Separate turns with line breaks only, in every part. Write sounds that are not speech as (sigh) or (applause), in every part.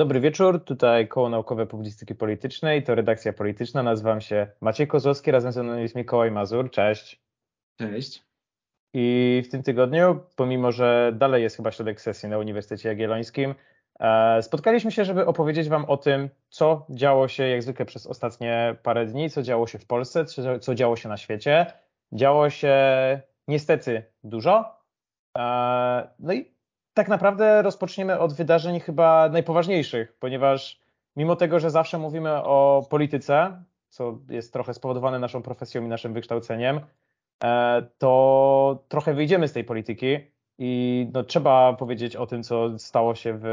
Dobry wieczór, tutaj Koło Naukowe Publicystyki Politycznej, to redakcja polityczna, nazywam się Maciej Kozłowski, razem ze mną jest Mikołaj Mazur, cześć.
Cześć.
I w tym tygodniu, pomimo że dalej jest chyba środek sesji na Uniwersytecie Jagiellońskim, e, spotkaliśmy się, żeby opowiedzieć Wam o tym, co działo się jak zwykle przez ostatnie parę dni, co działo się w Polsce, co działo się na świecie. Działo się niestety dużo. E, no i tak naprawdę rozpoczniemy od wydarzeń chyba najpoważniejszych, ponieważ mimo tego, że zawsze mówimy o polityce, co jest trochę spowodowane naszą profesją i naszym wykształceniem, e, to trochę wyjdziemy z tej polityki i no, trzeba powiedzieć o tym, co stało się w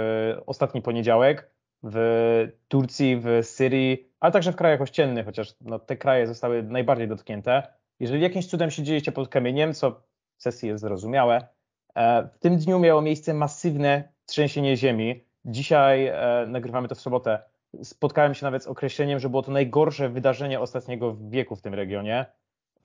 ostatni poniedziałek w Turcji, w Syrii, ale także w krajach ościennych, chociaż no, te kraje zostały najbardziej dotknięte. Jeżeli jakimś cudem się dzieje pod kamieniem, co w sesji jest zrozumiałe, w tym dniu miało miejsce masywne trzęsienie ziemi. Dzisiaj e, nagrywamy to w sobotę. Spotkałem się nawet z określeniem, że było to najgorsze wydarzenie ostatniego wieku w tym regionie.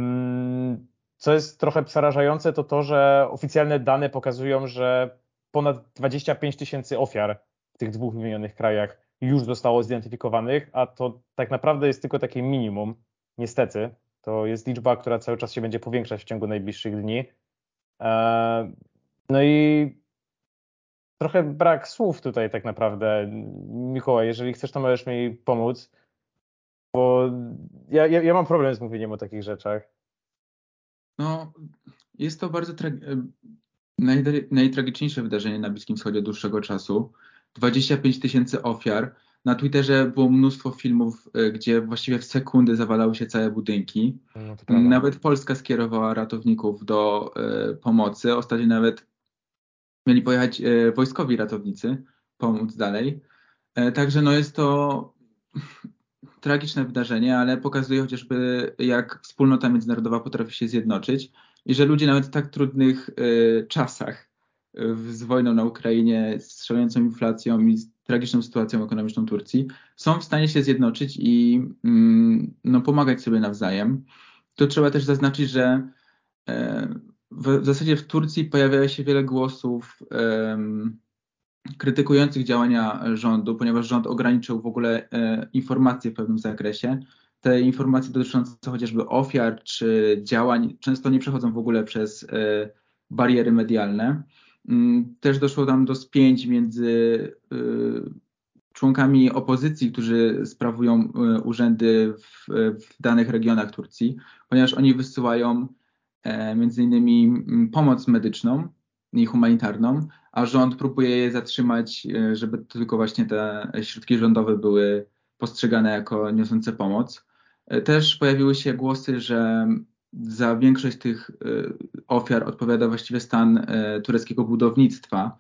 Mm, co jest trochę przerażające, to to, że oficjalne dane pokazują, że ponad 25 tysięcy ofiar w tych dwóch wymienionych krajach już zostało zidentyfikowanych, a to tak naprawdę jest tylko takie minimum. Niestety, to jest liczba, która cały czas się będzie powiększać w ciągu najbliższych dni. No i trochę brak słów tutaj tak naprawdę. Mikołaj, jeżeli chcesz, to możesz mi pomóc, bo ja, ja, ja mam problem z mówieniem o takich rzeczach.
No, jest to bardzo tra- najtragiczniejsze wydarzenie na Bliskim Wschodzie od dłuższego czasu. 25 tysięcy ofiar. Na Twitterze było mnóstwo filmów, e, gdzie właściwie w sekundy zawalały się całe budynki. No nawet Polska skierowała ratowników do y, pomocy. Ostatnio nawet mieli pojechać e, wojskowi ratownicy, pomóc dalej. E, także no jest to (laughs) tragiczne wydarzenie, ale pokazuje chociażby, jak wspólnota międzynarodowa potrafi się zjednoczyć i że ludzie nawet w tak trudnych e, czasach, z wojną na Ukrainie, z szalejącą inflacją i z tragiczną sytuacją ekonomiczną Turcji, są w stanie się zjednoczyć i mm, no, pomagać sobie nawzajem. To trzeba też zaznaczyć, że w, zasadzie w Turcji pojawia się wiele głosów um, krytykujących działania rządu, ponieważ rząd ograniczył w ogóle e, informacje w pewnym zakresie. Te informacje dotyczące chociażby ofiar czy działań często nie przechodzą w ogóle przez e, bariery medialne. Mm, też doszło tam do spięć między e, członkami opozycji, którzy sprawują e, urzędy w, w danych regionach Turcji, ponieważ oni wysyłają między innymi mm, pomoc medyczną i humanitarną, a rząd próbuje je zatrzymać, e, żeby tylko właśnie te środki rządowe były postrzegane jako niosące pomoc. E, też pojawiły się głosy, że za większość tych ofiar odpowiada właściwie stan tureckiego budownictwa,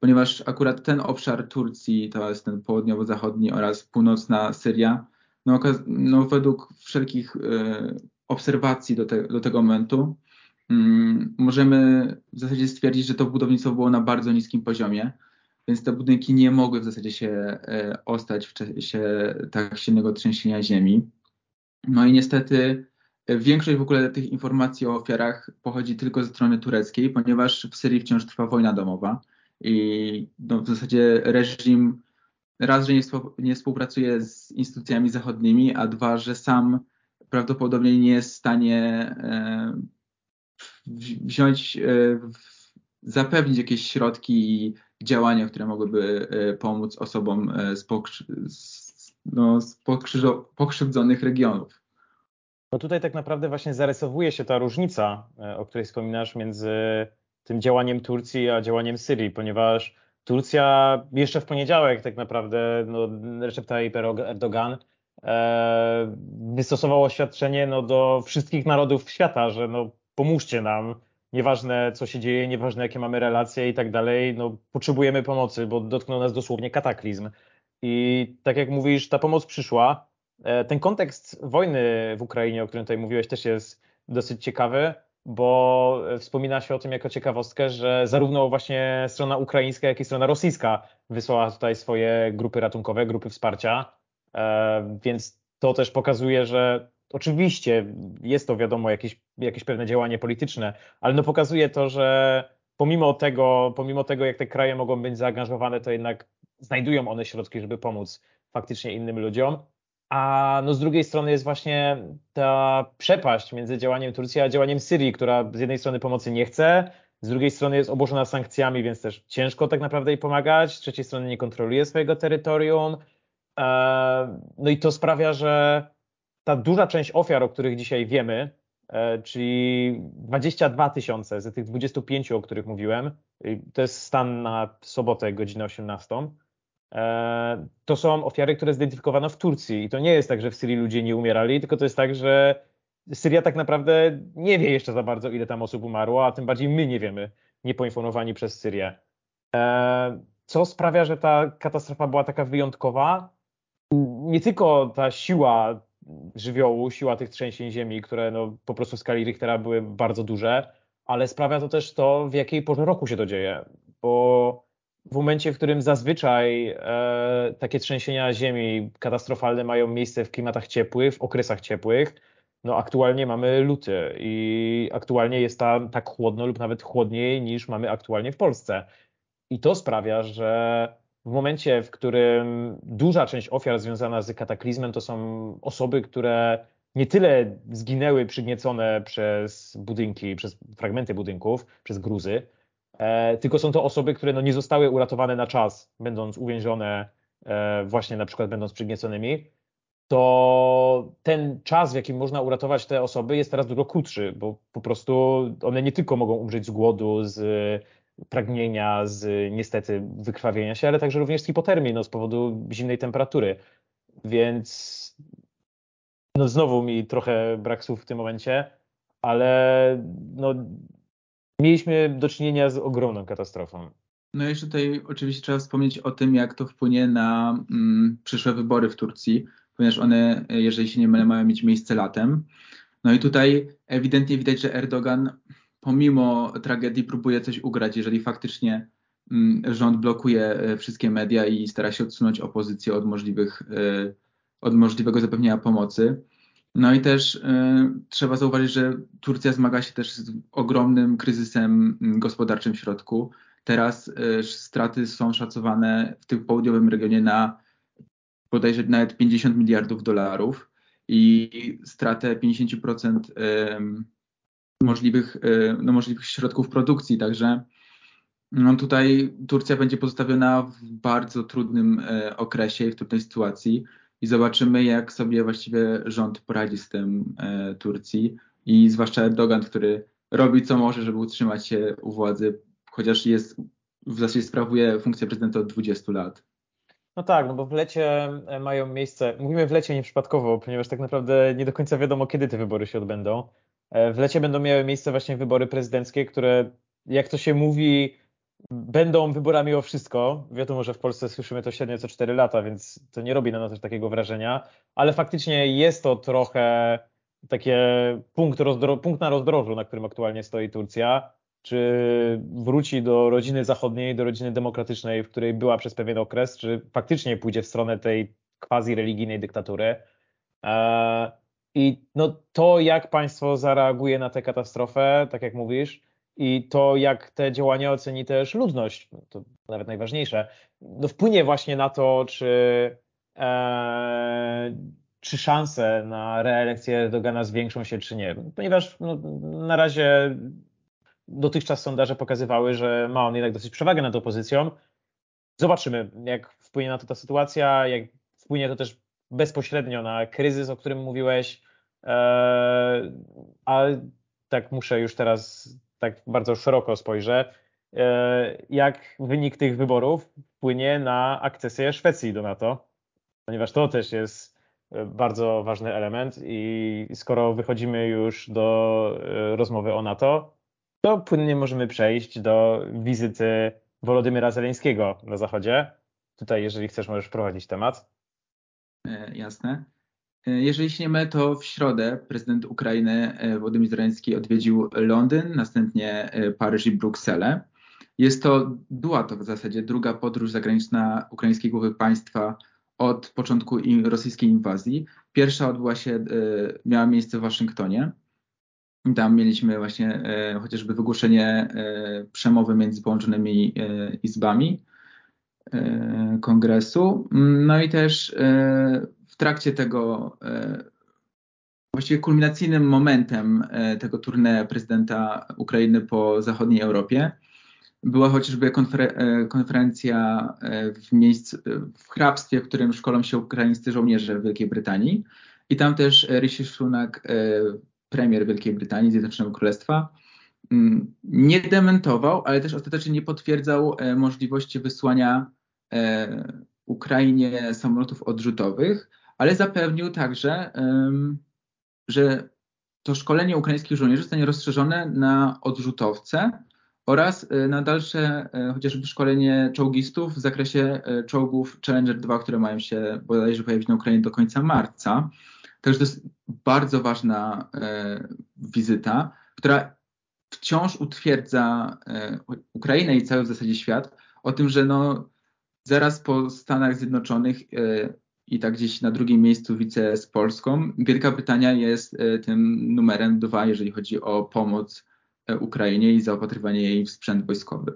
ponieważ akurat ten obszar Turcji, to jest ten południowo-zachodni oraz północna Syria, no, no według wszelkich obserwacji do, te, do tego momentu, um, możemy w zasadzie stwierdzić, że to budownictwo było na bardzo niskim poziomie, więc te budynki nie mogły w zasadzie się e, ostać w czasie tak silnego trzęsienia ziemi. No i niestety e, większość w ogóle tych informacji o ofiarach pochodzi tylko ze strony tureckiej, ponieważ w Syrii wciąż trwa wojna domowa i no, w zasadzie reżim raz, że nie współpracuje z instytucjami zachodnimi, a dwa, że sam prawdopodobnie nie jest w stanie e, wziąć, e, zapewnić jakieś środki i działania, które mogłyby e, pomóc osobom z, pokrzy, no, z pokrzywdzonych regionów.
No tutaj tak naprawdę właśnie zarysowuje się ta różnica, o której wspominasz, między tym działaniem Turcji a działaniem Syrii, ponieważ Turcja jeszcze w poniedziałek tak naprawdę, no, Recep Tayyip Erdogan wystosował oświadczenie no, do wszystkich narodów świata, że no, pomóżcie nam, nieważne co się dzieje, nieważne jakie mamy relacje i tak dalej, no, potrzebujemy pomocy, bo dotknął nas dosłownie kataklizm. I tak jak mówisz, ta pomoc przyszła. E, ten kontekst wojny w Ukrainie, o którym tutaj mówiłeś, też jest dosyć ciekawy, bo wspomina się o tym jako ciekawostkę, że zarówno właśnie strona ukraińska, jak i strona rosyjska wysłała tutaj swoje grupy ratunkowe, grupy wsparcia. E, więc to też pokazuje, że oczywiście jest to wiadomo jakieś, jakieś pewne działanie polityczne, ale no pokazuje to, że pomimo tego, pomimo tego, jak te kraje mogą być zaangażowane, to jednak znajdują one środki, żeby pomóc faktycznie innym ludziom. A no z drugiej strony jest właśnie ta przepaść między działaniem Turcji a działaniem Syrii, która z jednej strony pomocy nie chce, z drugiej strony jest obłożona sankcjami, więc też ciężko tak naprawdę jej pomagać, z trzeciej strony nie kontroluje swojego terytorium. E, no i to sprawia, że ta duża część ofiar, o których dzisiaj wiemy, e, czyli 22 tysiące z tych 25, o których mówiłem, to jest stan na sobotę, godzinę 18, e, to są ofiary, które zidentyfikowano w Turcji. I to nie jest tak, że w Syrii ludzie nie umierali, tylko to jest tak, że Syria tak naprawdę nie wie jeszcze za bardzo, ile tam osób umarło, a tym bardziej my nie wiemy, niepoinformowani przez Syrię. Co sprawia, że ta katastrofa była taka wyjątkowa? Nie tylko ta siła żywiołu, siła tych trzęsień ziemi, które no, po prostu w skali Richtera były bardzo duże, ale sprawia to też to, w jakiej porze roku się to dzieje. Bo w momencie, w którym zazwyczaj e, takie trzęsienia ziemi katastrofalne mają miejsce w klimatach ciepłych, w okresach ciepłych, no aktualnie mamy luty i aktualnie jest tam tak chłodno lub nawet chłodniej niż mamy aktualnie w Polsce. I to sprawia, że w momencie, w którym duża część ofiar związana z kataklizmem to są osoby, które nie tyle zginęły przygniecone przez budynki, przez fragmenty budynków, przez gruzy, e, tylko są to osoby, które no nie zostały uratowane na czas, będąc uwięzione, e, właśnie na przykład będąc przygnieconymi, to ten czas, w jakim można uratować te osoby, jest teraz dużo krótszy, bo po prostu one nie tylko mogą umrzeć z głodu, z pragnienia, z niestety wykrwawienia się, ale także również z hipotermii no, z powodu zimnej temperatury. Więc no, znowu mi trochę brak słów w tym momencie, ale no, mieliśmy do czynienia z ogromną katastrofą.
No jeszcze tutaj oczywiście trzeba wspomnieć o tym, jak to wpłynie na mm, przyszłe wybory w Turcji, ponieważ one, jeżeli się nie mylę, mają mieć miejsce latem. No i tutaj ewidentnie widać, że Erdogan pomimo tragedii próbuje coś ugrać, jeżeli faktycznie mm, rząd blokuje e, wszystkie media i stara się odsunąć opozycję od, możliwych, e, od możliwego zapewnienia pomocy. No i też y, trzeba zauważyć, że Turcja zmaga się też z ogromnym kryzysem mm, gospodarczym w środku. Teraz straty są szacowane w tym południowym regionie na bodajże nawet 50 miliardów dolarów i stratę 50% y, możliwych, e, no, możliwych środków produkcji. Także no, tutaj Turcja będzie pozostawiona w bardzo trudnym e, okresie, w trudnej sytuacji i zobaczymy, jak sobie właściwie rząd poradzi z tym e, Turcji i zwłaszcza Erdogan, który robi co może, żeby utrzymać się u władzy, chociaż jest w zasadzie sprawuje funkcję prezydenta od 20 lat.
No tak, no bo w lecie mają miejsce, mówimy w lecie nieprzypadkowo, ponieważ tak naprawdę nie do końca wiadomo, kiedy te wybory się odbędą. E, w lecie będą miały miejsce właśnie wybory prezydenckie, które, jak to się mówi, będą wyborami o wszystko. Wiadomo, że w Polsce słyszymy to średnio co 4 lata, więc to nie robi na nas takiego wrażenia, ale faktycznie jest to trochę takie punkt, punkt na rozdrożu, na którym aktualnie stoi Turcja. Czy wróci do rodziny zachodniej, do rodziny demokratycznej, w której była przez pewien okres, czy faktycznie pójdzie w stronę tej quasi religijnej dyktatury. E, i no, to, jak państwo zareaguje na tę katastrofę, tak jak mówisz, i to, jak te działania oceni też ludność, to nawet najważniejsze, no, wpłynie właśnie na to, czy, e, czy szanse na reelekcję Erdogana zwiększą się, czy nie. Ponieważ no, na razie dotychczas sondaże pokazywały, że ma on jednak dosyć przewagę nad opozycją. Zobaczymy, jak wpłynie na to ta sytuacja, jak wpłynie to też bezpośrednio na kryzys, o którym mówiłeś, e, ale tak muszę już teraz tak bardzo szeroko spojrzę, e, jak wynik tych wyborów wpłynie na akcesję Szwecji do NATO, ponieważ to też jest e, bardzo ważny element i skoro wychodzimy już do rozmowy o NATO, to płynnie możemy przejść do wizyty Wolodymyra Zeleńskiego na Zachodzie. Tutaj, jeżeli chcesz, możesz prowadzić temat.
E, jasne. E, jeżeli się nie mylę, to w środę prezydent Ukrainy e, Władimir Zelenski odwiedził Londyn, następnie Paryż i Brukselę. Jest to, była to w zasadzie druga podróż zagraniczna ukraińskiej głowy państwa od początku rosyjskiej inwazji. Pierwsza odbyła się, miała miejsce w Waszyngtonie. Tam mieliśmy właśnie chociażby wygłoszenie przemowy między połączonymi izbami. Kongresu. No i też w trakcie tego właściwie kulminacyjnym momentem tego turnieju prezydenta Ukrainy po zachodniej Europie była chociażby konfer konferencja w miejscu, w hrabstwie, w którym szkolą się ukraińscy żołnierze w Wielkiej Brytanii. I tam też Rishi Sunak, premier Wielkiej Brytanii, Zjednoczonego Królestwa, mm, nie dementował, ale też ostatecznie nie potwierdzał e, możliwości wysłania e, Ukrainie samolotów odrzutowych, ale zapewnił także, że to szkolenie ukraińskich żołnierzy zostanie rozszerzone na odrzutowce oraz e, na dalsze chociażby szkolenie czołgistów w zakresie czołgów Challenger 2, które mają się bodajże pojawić na Ukrainie do końca marca. Także to jest bardzo ważna e, wizyta, która wciąż utwierdza e, Ukrainę i cały w zasadzie świat o tym, że no, zaraz po Stanach Zjednoczonych e, i tak gdzieś na drugim miejscu wice z Polską, Wielka Brytania jest e, tym numerem dwa, jeżeli chodzi o pomoc e, Ukrainie i zaopatrywanie jej w sprzęt wojskowy.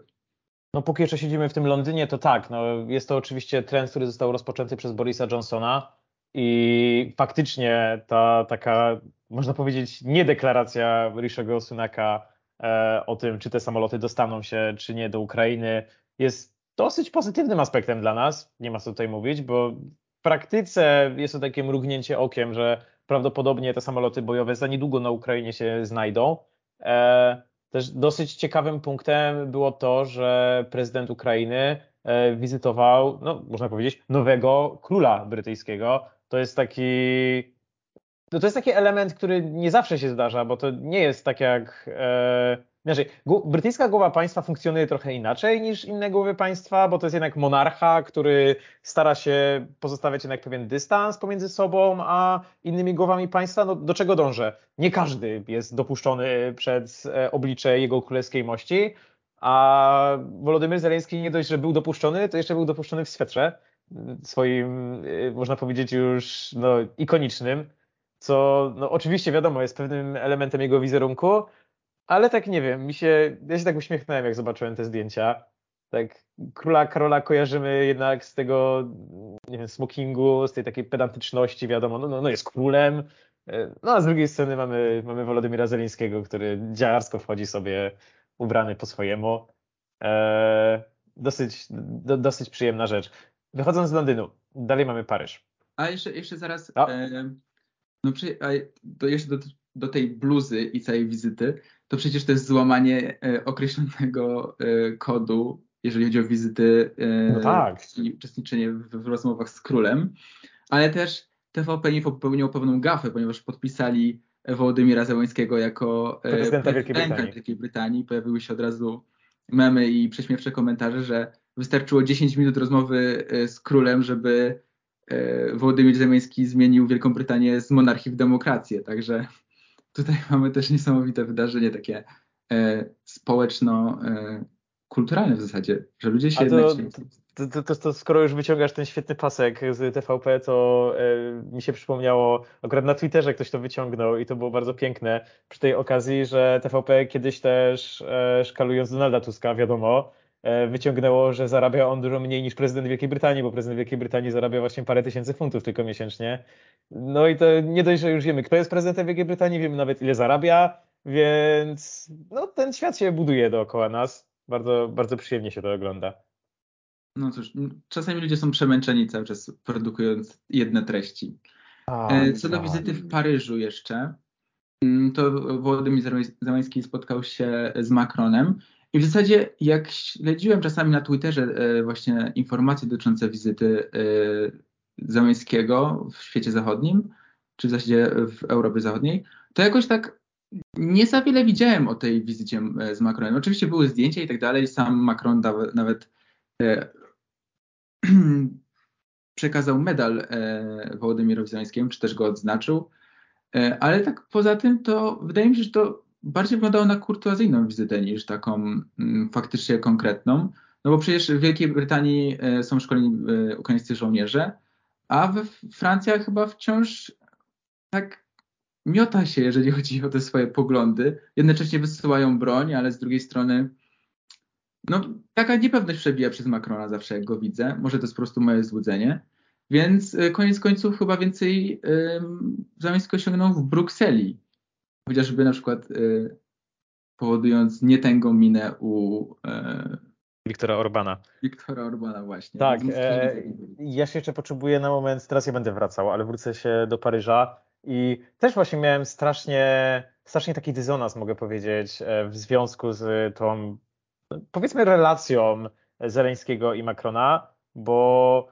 No póki jeszcze siedzimy w tym Londynie, to tak, no, jest to oczywiście trend, który został rozpoczęty przez Borisa Johnsona i faktycznie ta taka, można powiedzieć, niedeklaracja Rishiego Sunaka e, o tym, czy te samoloty dostaną się, czy nie do Ukrainy, jest dosyć pozytywnym aspektem dla nas. Nie ma co tutaj mówić, bo w praktyce jest to takie mrugnięcie okiem, że prawdopodobnie te samoloty bojowe za niedługo na Ukrainie się znajdą. E, też dosyć ciekawym punktem było to, że prezydent Ukrainy e, wizytował, no, można powiedzieć, nowego króla brytyjskiego, to jest taki. No to jest taki element, który nie zawsze się zdarza, bo to nie jest tak jak. E, inaczej, brytyjska głowa państwa funkcjonuje trochę inaczej niż inne głowy państwa, bo to jest jednak monarcha, który stara się pozostawiać jednak pewien dystans pomiędzy sobą a innymi głowami państwa. No, do czego dążę? Nie każdy jest dopuszczony przed e, oblicze jego królewskiej mości, a Wolodymyr Zeleński nie dość, że był dopuszczony, to jeszcze był dopuszczony w swetrze swoim, y, można powiedzieć, już no, ikonicznym, co no, oczywiście wiadomo, jest pewnym elementem jego wizerunku, ale tak nie wiem, mi się, ja się tak uśmiechnąłem, jak zobaczyłem te zdjęcia. Tak, króla Karola kojarzymy jednak z tego, nie wiem, smokingu, z tej takiej pedantyczności, wiadomo, no, no, no jest królem. No a z drugiej strony mamy, mamy Wolodymyra Zelińskiego, który dziarsko wchodzi sobie ubrany po swojemu. Eee, dosyć, do, dosyć przyjemna rzecz. Wychodząc z Londynu, dalej mamy Paryż.
A jeszcze, jeszcze zaraz, e, no przy, a to jeszcze do, do tej bluzy i całej wizyty, to przecież to jest złamanie e, określonego e, kodu, jeżeli chodzi o wizyty
e, no tak.
i uczestniczenie w, rozmowach z królem, ale też TVP Info popełnił pewną gafę, ponieważ podpisali Wołodymira Zełańskiego jako
prezydenta Wielkiej Brytanii.
Wielkiej Brytanii. Pojawiły się od razu memy i prześmiewcze komentarze, że wystarczyło 10 minut rozmowy z królem, żeby Wołodymyr Zemeński zmienił Wielką Brytanię z monarchii w demokrację. Także tutaj (laughs) mamy też niesamowite wydarzenie takie e, społeczno-kulturalne w zasadzie, że ludzie się
to, to, to, to, to, skoro już wyciągasz ten świetny pasek z TVP, to mi się przypomniało, akurat na Twitterze ktoś to wyciągnął i to było bardzo piękne przy tej okazji, że TVP kiedyś też szkalując Donalda Tuska, wiadomo, E, wyciągnęło, że zarabia on dużo mniej niż prezydent Wielkiej Brytanii, bo prezydent Wielkiej Brytanii zarabia właśnie parę tysięcy funtów tylko miesięcznie. No i to nie dość, że już wiemy, kto jest prezydentem Wielkiej Brytanii, wiemy nawet ile zarabia, więc no, ten świat się buduje dookoła nas. Bardzo, bardzo przyjemnie się to ogląda.
No cóż, czasami ludzie są przemęczeni cały czas produkując jedne treści. A, e, Co do wizyty w Paryżu jeszcze, mm, to Władimir Zamański spotkał się z Macronem i w zasadzie, jak śledziłem czasami na Twitterze e, właśnie informacje dotyczące wizyty e, Załęskiego w świecie zachodnim, czy w zasadzie w Europie Zachodniej, to jakoś tak nie za wiele widziałem o tej wizycie e, z Macronem. Oczywiście były zdjęcia i tak dalej, sam Macron nawet (clears throat) przekazał medal Wołodymyrowi Załęskiemu, czy też go odznaczył, ale tak poza tym to wydaje mi się, że to bardziej wyglądało na kurtuazyjną wizytę niż taką mm, faktycznie konkretną. No bo przecież w Wielkiej Brytanii e, są szkoleni e, ukraińscy żołnierze, a we Francja chyba wciąż tak miota się, jeżeli chodzi o te swoje poglądy. Jednocześnie wysyłają broń, ale z drugiej strony no, taka niepewność przebija przez Macrona zawsze, jak go widzę. Może to jest po prostu moje złudzenie. Więc y, koniec końców chyba więcej zamiast osiągnął w Brukseli. Chociażby na przykład y, powodując nietęgą minę u
e, Wiktora Orbana.
Wiktora Orbana właśnie.
Tak, e, ja się jeszcze potrzebuję na moment, teraz ja będę wracał, ale wrócę się do Paryża i też właśnie miałem strasznie, strasznie taki dysonans, mogę powiedzieć, e, w związku z tą, powiedzmy, relacją Zeleńskiego i Macrona, bo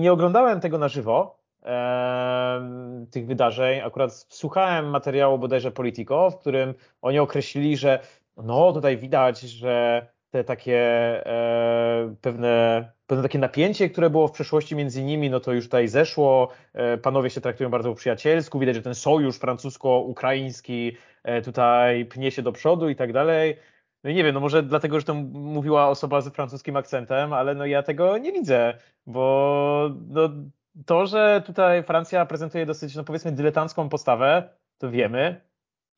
nie oglądałem tego na żywo, e, tych wydarzeń. Akurat słuchałem materiału bodajże Politico, w którym oni określili, że no tutaj widać, że te takie e, pewne, pewne takie napięcie, które było w przeszłości między nimi, no to już tutaj zeszło. E, panowie się traktują bardzo przyjacielsku. Widać, że ten sojusz francusko-ukraiński e, tutaj pnie się do przodu i tak dalej. No nie wiem, no może dlatego, że to mówiła osoba z francuskim akcentem, ale no ja tego nie widzę, bo no, to, że tutaj Francja prezentuje dosyć, no powiedzmy, dyletancką postawę, to wiemy.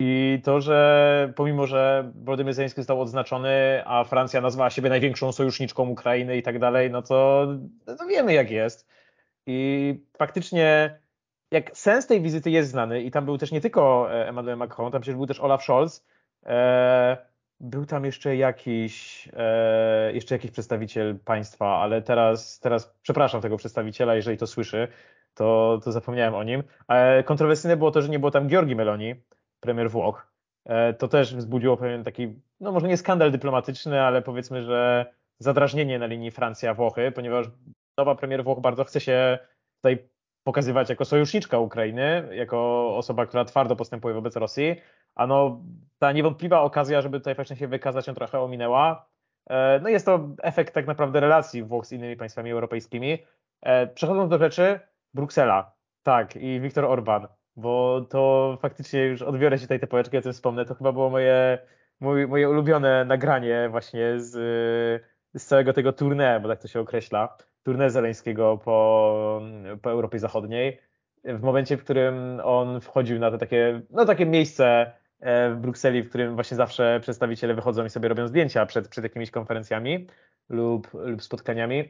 I to, że pomimo, że Władimir Zelenski został odznaczony, a Francja nazwała siebie największą sojuszniczką Ukrainy i tak dalej, no to, no wiemy jak jest. I faktycznie jak sens tej wizyty jest znany i tam był też nie tylko e, Emmanuel Macron, tam przecież był też Olaf Scholz, e, był tam jeszcze jakiś, e, jeszcze jakiś przedstawiciel państwa, ale teraz, teraz przepraszam tego przedstawiciela, jeżeli to słyszy, to, to zapomniałem o nim. E, kontrowersyjne było to, że nie było tam Georgi Meloni, premier Włoch. E, to też wzbudziło pewien taki, no może nie skandal dyplomatyczny, ale powiedzmy, że zadrażnienie na linii Francja-Włochy, ponieważ nowa premier Włoch bardzo chce się tutaj pokazywać jako sojuszniczka Ukrainy, jako osoba, która twardo postępuje wobec Rosji, a no ta niewątpliwa okazja, żeby tutaj faktycznie się wykazać, ją trochę ominęła. E, no jest to efekt tak naprawdę relacji Włoch z innymi państwami europejskimi. E, przechodząc do rzeczy, Bruksela, tak, i Viktor Orban, bo to faktycznie już odbiorę się tutaj tę połeczkę, o tym wspomnę, to chyba było moje, moje, moje ulubione nagranie właśnie z, z całego tego tournée, bo tak to się określa, tournée Zeleńskiego po, po Europie Zachodniej, w momencie, w którym on wchodził na to takie, no takie miejsce e, w Brukseli, w którym właśnie zawsze przedstawiciele wychodzą i sobie robią zdjęcia przed, przed jakimiś konferencjami lub, lub spotkaniami.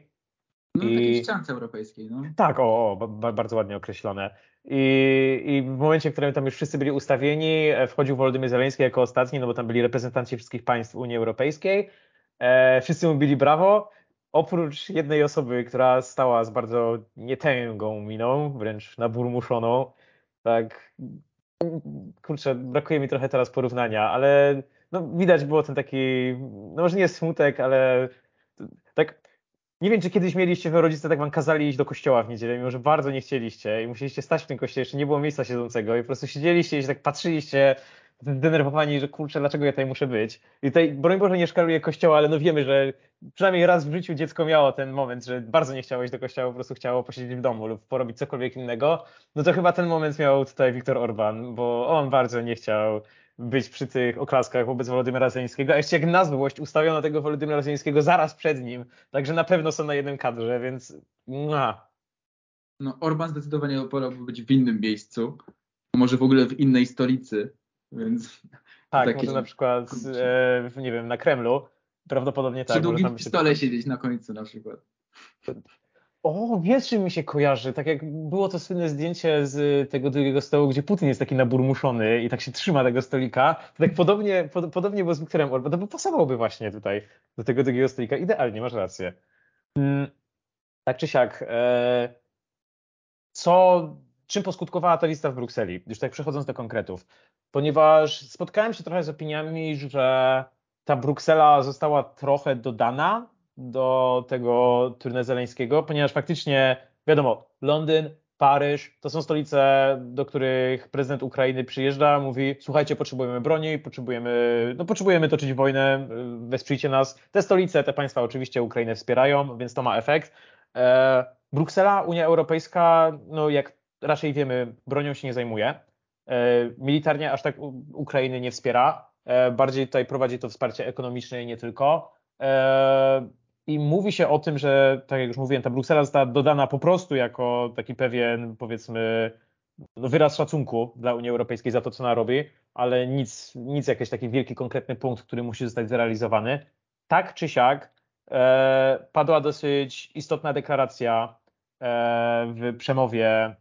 No, I... takiej ściance europejskiej, no.
Tak, o, o bardzo ładnie określone. I, I w momencie, w którym tam już wszyscy byli ustawieni, e, wchodził Wolodymyr Zeleński jako ostatni, no bo tam byli reprezentanci wszystkich państw Unii Europejskiej. E, wszyscy mówili brawo, oprócz jednej osoby, która stała z bardzo nietęgą miną, wręcz naburmuszoną. Tak, kurczę, brakuje mi trochę teraz porównania, ale no, widać było ten taki, no może nie smutek, ale tak nie wiem, czy kiedyś mieliście, że rodzice tak wam kazali iść do kościoła w niedzielę, mimo że bardzo nie chcieliście i musieliście stać w tym kościele, jeszcze nie było miejsca siedzącego i po prostu siedzieliście i się tak patrzyliście zdenerwowani, że kurczę, dlaczego ja tutaj muszę być. I tutaj, broń Boże, nie szkaluję kościoła, ale no wiemy, że przynajmniej raz w życiu dziecko miało ten moment, że bardzo nie chciało iść do kościoła, po prostu chciało posiedzieć w domu lub porobić cokolwiek innego. No to chyba ten moment miał tutaj Viktor Orban, bo on bardzo nie chciał być przy tych oklaskach wobec Wolodymyra Zeleńskiego, a jeszcze jak na złość ustawiono tego Wolodymyra Zeleńskiego zaraz przed nim, także na pewno są na jednym kadrze, więc
no. No Orban zdecydowanie wolałby być w innym miejscu, może w ogóle w innej stolicy, więc...
Tak, takie... może na przykład, e, nie wiem, na Kremlu, prawdopodobnie tak. Przy
długim stole siedzieć na końcu na przykład.
O, wiesz, czym mi się kojarzy? Tak jak było to słynne zdjęcie z tego drugiego stołu, gdzie Putin jest taki naburmuszony i tak się trzyma tego stolika, to tak podobnie, pod, podobnie było z Wiktorem Orban. To by pasowałby właśnie tutaj do tego drugiego stolika. Idealnie, masz rację. Hmm, tak czy siak, e, co, czym poskutkowała ta lista w Brukseli? Już tak przechodząc do konkretów. Ponieważ spotkałem się trochę z opiniami, że ta Bruksela została trochę dodana do tego turnieju Zeleńskiego, ponieważ faktycznie, wiadomo, Londyn, Paryż to są stolice, do których prezydent Ukrainy przyjeżdża, mówi: Słuchajcie, potrzebujemy broni, potrzebujemy, no, potrzebujemy toczyć wojnę, wesprzyjcie nas. Te stolice, te państwa oczywiście Ukrainę wspierają, więc to ma efekt. E, Bruksela, Unia Europejska, no jak raczej wiemy, bronią się nie zajmuje. E, militarnie aż tak Ukrainy nie wspiera. E, bardziej tutaj prowadzi to wsparcie ekonomiczne i nie tylko. E, i mówi się o tym, że, tak jak już mówiłem, ta Bruksela została dodana po prostu jako taki pewien, powiedzmy, no, wyraz szacunku dla Unii Europejskiej za to, co ona robi, ale nic, nic jakiś taki wielki, konkretny punkt, który musi zostać zrealizowany. tak czy siak e, padła dosyć istotna deklaracja e, w przemowie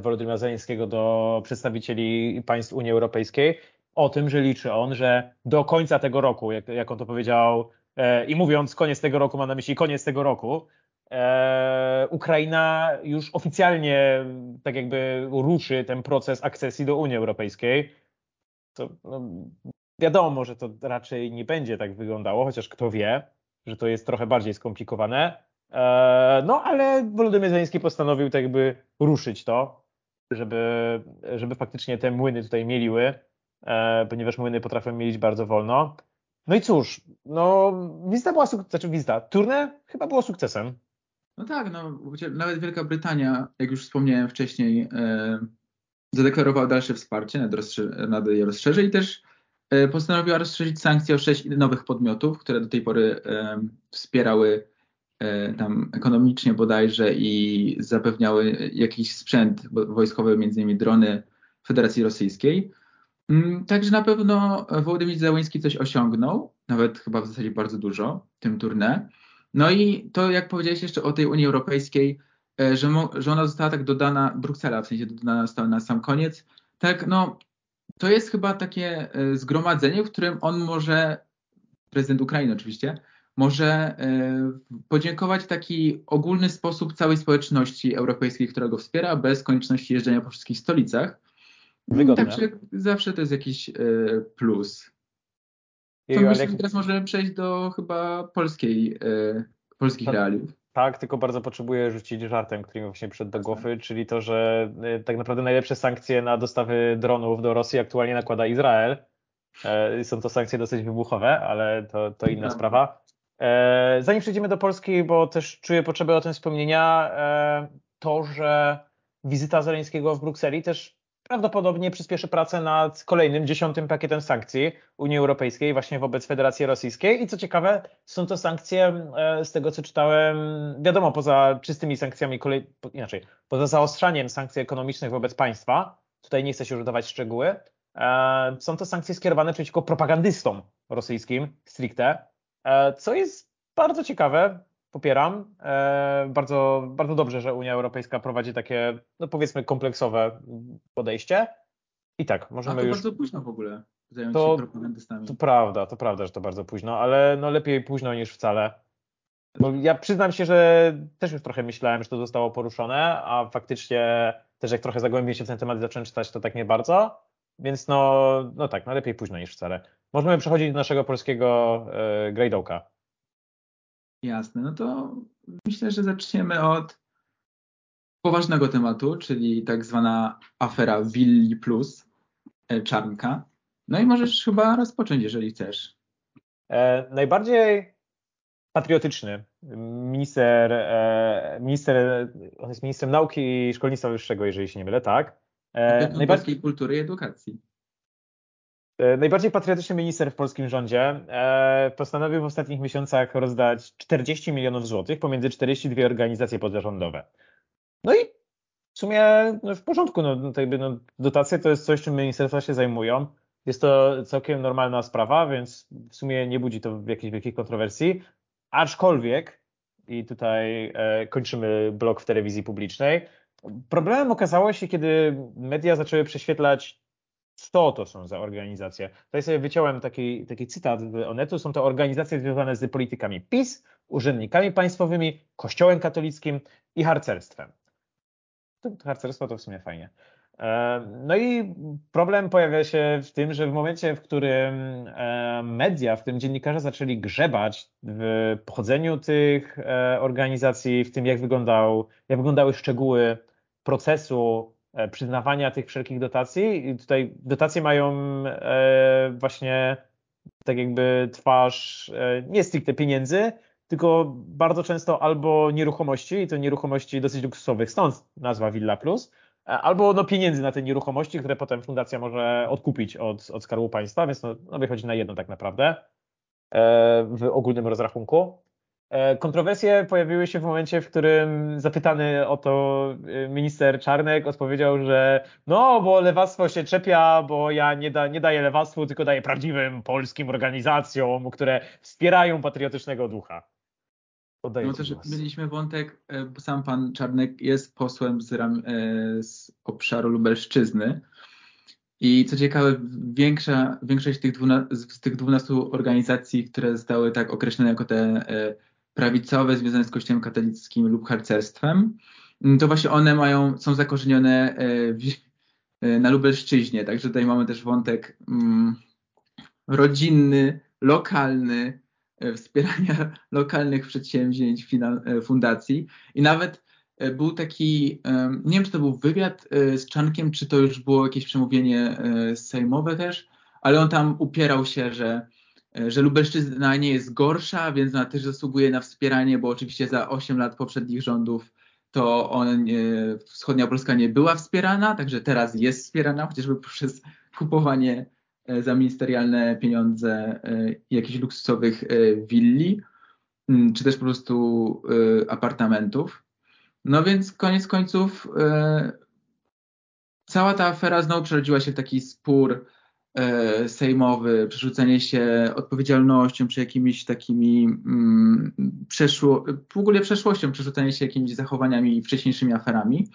Wolodymyra Zeleńskiego do przedstawicieli państw Unii Europejskiej o tym, że liczy on, że do końca tego roku, jak, jak on to powiedział, e, i mówiąc koniec tego roku, mam na myśli koniec tego roku, e, Ukraina już oficjalnie tak jakby ruszy ten proces akcesji do Unii Europejskiej. To, no, wiadomo, że to raczej nie będzie tak wyglądało, chociaż kto wie, że to jest trochę bardziej skomplikowane. E, no, ale Wolodymyr Zeleński postanowił tak jakby ruszyć to, żeby, żeby faktycznie te młyny tutaj mieliły, e, ponieważ młyny potrafią mielić bardzo wolno. No i cóż, no wizyta była znaczy wizyta, turne chyba było sukcesem.
No tak, no nawet Wielka Brytania, jak już wspomniałem wcześniej, e, zadeklarowała dalsze wsparcie nad, rozszerze, nad jej rozszerze i też e, postanowiła rozszerzyć sankcje o sześć nowych podmiotów, które do tej pory e, wspierały tam ekonomicznie bodajże i zapewniały jakiś sprzęt wojskowy, między innymi drony Federacji Rosyjskiej. Mm, także na pewno Wołodymyr Zełański coś osiągnął, nawet chyba w zasadzie bardzo dużo w tym turnę. No i to, jak powiedziałeś jeszcze o tej Unii Europejskiej, e, że, że ona została tak dodana, Bruksela w sensie dodana została na sam koniec, tak, no to jest chyba takie e, zgromadzenie, w którym on może, prezydent Ukrainy oczywiście, może e, podziękować w taki ogólny sposób całej społeczności europejskiej, która go wspiera, bez konieczności jeżdżenia po wszystkich stolicach. Wygodne. Także zawsze to jest jakiś plus. To Jej, myślę, że teraz możemy przejść do chyba polskiej, e, polskich tak, realiów.
Tak, tylko bardzo potrzebuję rzucić żartem, który mi właśnie przyszedł do głowy, czyli to, że e, tak naprawdę najlepsze sankcje na dostawy dronów do Rosji aktualnie nakłada Izrael. E, są to sankcje dosyć wybuchowe, ale to, to inna sprawa. E, zanim przejdziemy do Polski, bo też czuję potrzebę o tym wspomnienia, e, to, że wizyta Zeleńskiego w Brukseli też prawdopodobnie przyspieszy pracę nad kolejnym, dziesiątym pakietem sankcji Unii Europejskiej właśnie wobec Federacji Rosyjskiej. I co ciekawe, są to sankcje, e, z tego co czytałem, wiadomo, poza czystymi sankcjami, kolej, inaczej, poza zaostrzaniem sankcji ekonomicznych wobec państwa, tutaj nie chcę się już udawać szczegóły, są to sankcje skierowane przeciwko propagandystom rosyjskim stricte, co jest bardzo ciekawe, popieram. E, bardzo, bardzo dobrze, że Unia Europejska prowadzi takie, no powiedzmy, kompleksowe podejście. I tak, możemy A to już.
bardzo późno w ogóle zająć to, się propagandystami.
To prawda, to prawda, że to bardzo późno, ale no lepiej późno niż wcale. Bo ja przyznam się, że też już trochę myślałem, że to zostało poruszone, a faktycznie też jak trochę zagłębię się w ten temat i zacząłem czytać, to tak nie bardzo. Więc no, no tak, no lepiej późno niż wcale. Możemy przechodzić do naszego polskiego e, grejdołka.
Jasne, no to myślę, że zaczniemy od poważnego tematu, czyli tak zwana afera Willi Plus, e, Czarnka. No i możesz chyba rozpocząć, jeżeli chcesz.
E, najbardziej patriotyczny minister, e, minister, on jest ministrem nauki i szkolnictwa wyższego, jeżeli się nie mylę, tak?
E, najbardziej kultury i edukacji.
E, najbardziej patriotyczny minister w polskim rządzie e, postanowił w ostatnich miesiącach rozdać 40 milionów złotych pomiędzy 42 organizacje pozarządowe. No i w sumie no w porządku, no, to jakby, no, dotacje to jest coś, czym ministerstwa się zajmują. Jest to całkiem normalna sprawa, więc w sumie nie budzi to jakichś wielkich kontrowersji. Aczkolwiek, i tutaj e, kończymy blok w telewizji publicznej, problemem okazało się, kiedy media zaczęły prześwietlać co to są za organizacje. Tutaj sobie wyciąłem taki, taki cytat z Onetu. Są to organizacje związane z politykami PiS, urzędnikami państwowymi, kościołem katolickim i harcerstwem. Harcerstwo to w sumie fajnie. E, no i problem pojawia się w tym, że w momencie, w którym e, media, w tym dziennikarze zaczęli grzebać w pochodzeniu tych e, organizacji, w tym jak, wyglądał, jak wyglądały szczegóły procesu przyznawania tych wszelkich dotacji. I tutaj dotacje mają e, właśnie tak jakby twarz e, nie stricte pieniędzy, tylko bardzo często albo nieruchomości, i to nieruchomości dosyć luksusowych, stąd nazwa Villa Plus, albo no pieniędzy na te nieruchomości, które potem fundacja może odkupić od, od Skarbu Państwa, więc no, no wychodzi na jedno tak naprawdę w ogólnym rozrachunku. E, kontrowersje pojawiły się w momencie, w którym zapytany o to e, minister Czarnek odpowiedział, że no, bo lewactwo się czepia, bo ja nie, da, nie daję lewactwu, tylko daję prawdziwym polskim organizacjom, które wspierają patriotycznego ducha.
Oddaję no też mieliśmy wątek, e, bo sam pan Czarnek jest posłem z, ram, z obszaru Lubelszczyzny. I co ciekawe, większa, większość tych z tych 12 organizacji, które zostały tak określone jako te prawicowe związane z Kościołem katolickim lub harcerstwem, mm, to właśnie one mają, są zakorzenione e, w, e, na Lubelszczyźnie. Także tutaj mamy też wątek mm, rodzinny, lokalny, e, wspierania (laughs) lokalnych przedsięwzięć, fundacji. I nawet był taki, nie wiem czy to był wywiad z Czankiem, czy to już było jakieś przemówienie sejmowe też, ale on tam upierał się, że że Lubelszczyzna nie jest gorsza, więc ona też zasługuje na wspieranie, bo oczywiście za 8 lat poprzednich rządów to on, wschodnia Polska nie była wspierana, także teraz jest wspierana, chociażby poprzez kupowanie e, za ministerialne pieniądze e, jakichś luksusowych willi, mm, czy też po prostu apartamentów. No więc koniec końców cała ta afera znowu przerodziła się w taki spór E, sejmowy, przerzucanie się odpowiedzialnością czy jakimiś takimi mm, przeszło, w ogóle przeszłością, przerzucanie się jakimiś zachowaniami i wcześniejszymi aferami.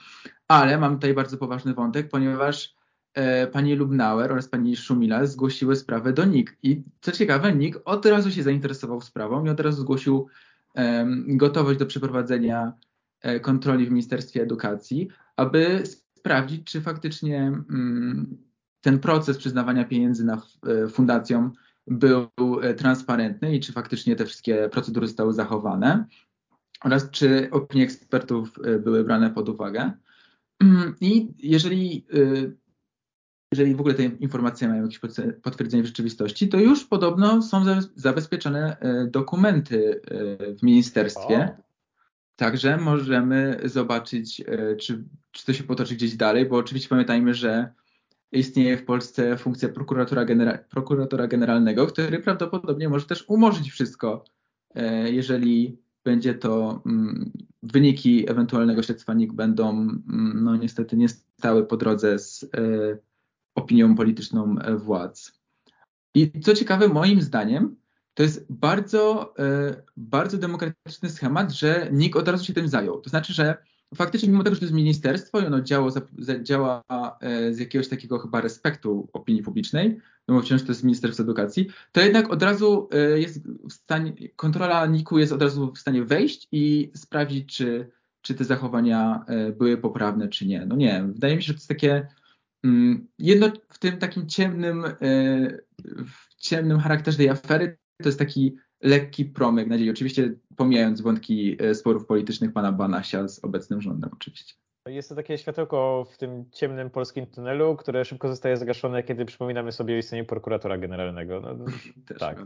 Ale mam tutaj bardzo poważny wątek, ponieważ e, pani Lubnauer oraz pani Szumila zgłosiły sprawę do NIK. I co ciekawe, NIK od razu się zainteresował sprawą i od razu zgłosił e, gotowość do przeprowadzenia e, kontroli w Ministerstwie Edukacji, aby sprawdzić, czy faktycznie mm, ten proces przyznawania pieniędzy na e, fundacjom był e, transparentny i czy faktycznie te wszystkie procedury zostały zachowane oraz czy opinie ekspertów e, były brane pod uwagę. (clears throat) I jeżeli, jeżeli w ogóle te informacje mają jakieś potwierdzenie w rzeczywistości, to już podobno są zabezpieczone dokumenty w ministerstwie. O. Także możemy zobaczyć, czy, czy to się potoczy gdzieś dalej, bo oczywiście pamiętajmy, że istnieje w Polsce funkcja prokuratora, genera prokuratora generalnego, który prawdopodobnie może też umorzyć wszystko, e, jeżeli będzie to mm, wyniki ewentualnego śledztwa NIK będą mm, no niestety nie stały po drodze z e, opinią polityczną e, władz. I co ciekawe, moim zdaniem, to jest bardzo, bardzo demokratyczny schemat, że NIK od razu się tym zajął. To znaczy, że faktycznie mimo tego, że to jest ministerstwo i ono działa, działa e, z jakiegoś takiego chyba respektu opinii publicznej, no bo wciąż to jest Ministerstwo Edukacji, to jednak od razu e, jest w stanie, kontrola NIK-u jest od razu w stanie wejść i sprawdzić, czy, czy te zachowania e, były poprawne, czy nie. No nie, wydaje mi się, że to jest takie mm, jedno w tym takim ciemnym, w ciemnym charakterze tej afery, to jest taki lekki promyk nadziei. Oczywiście pomijając wątki e, sporów politycznych pana Banasia z obecnym rządem oczywiście.
Jest to takie światełko w tym ciemnym polskim tunelu, które szybko zostaje zgaszone, kiedy przypominamy sobie o istnieniu prokuratora generalnego. No, (laughs) tak.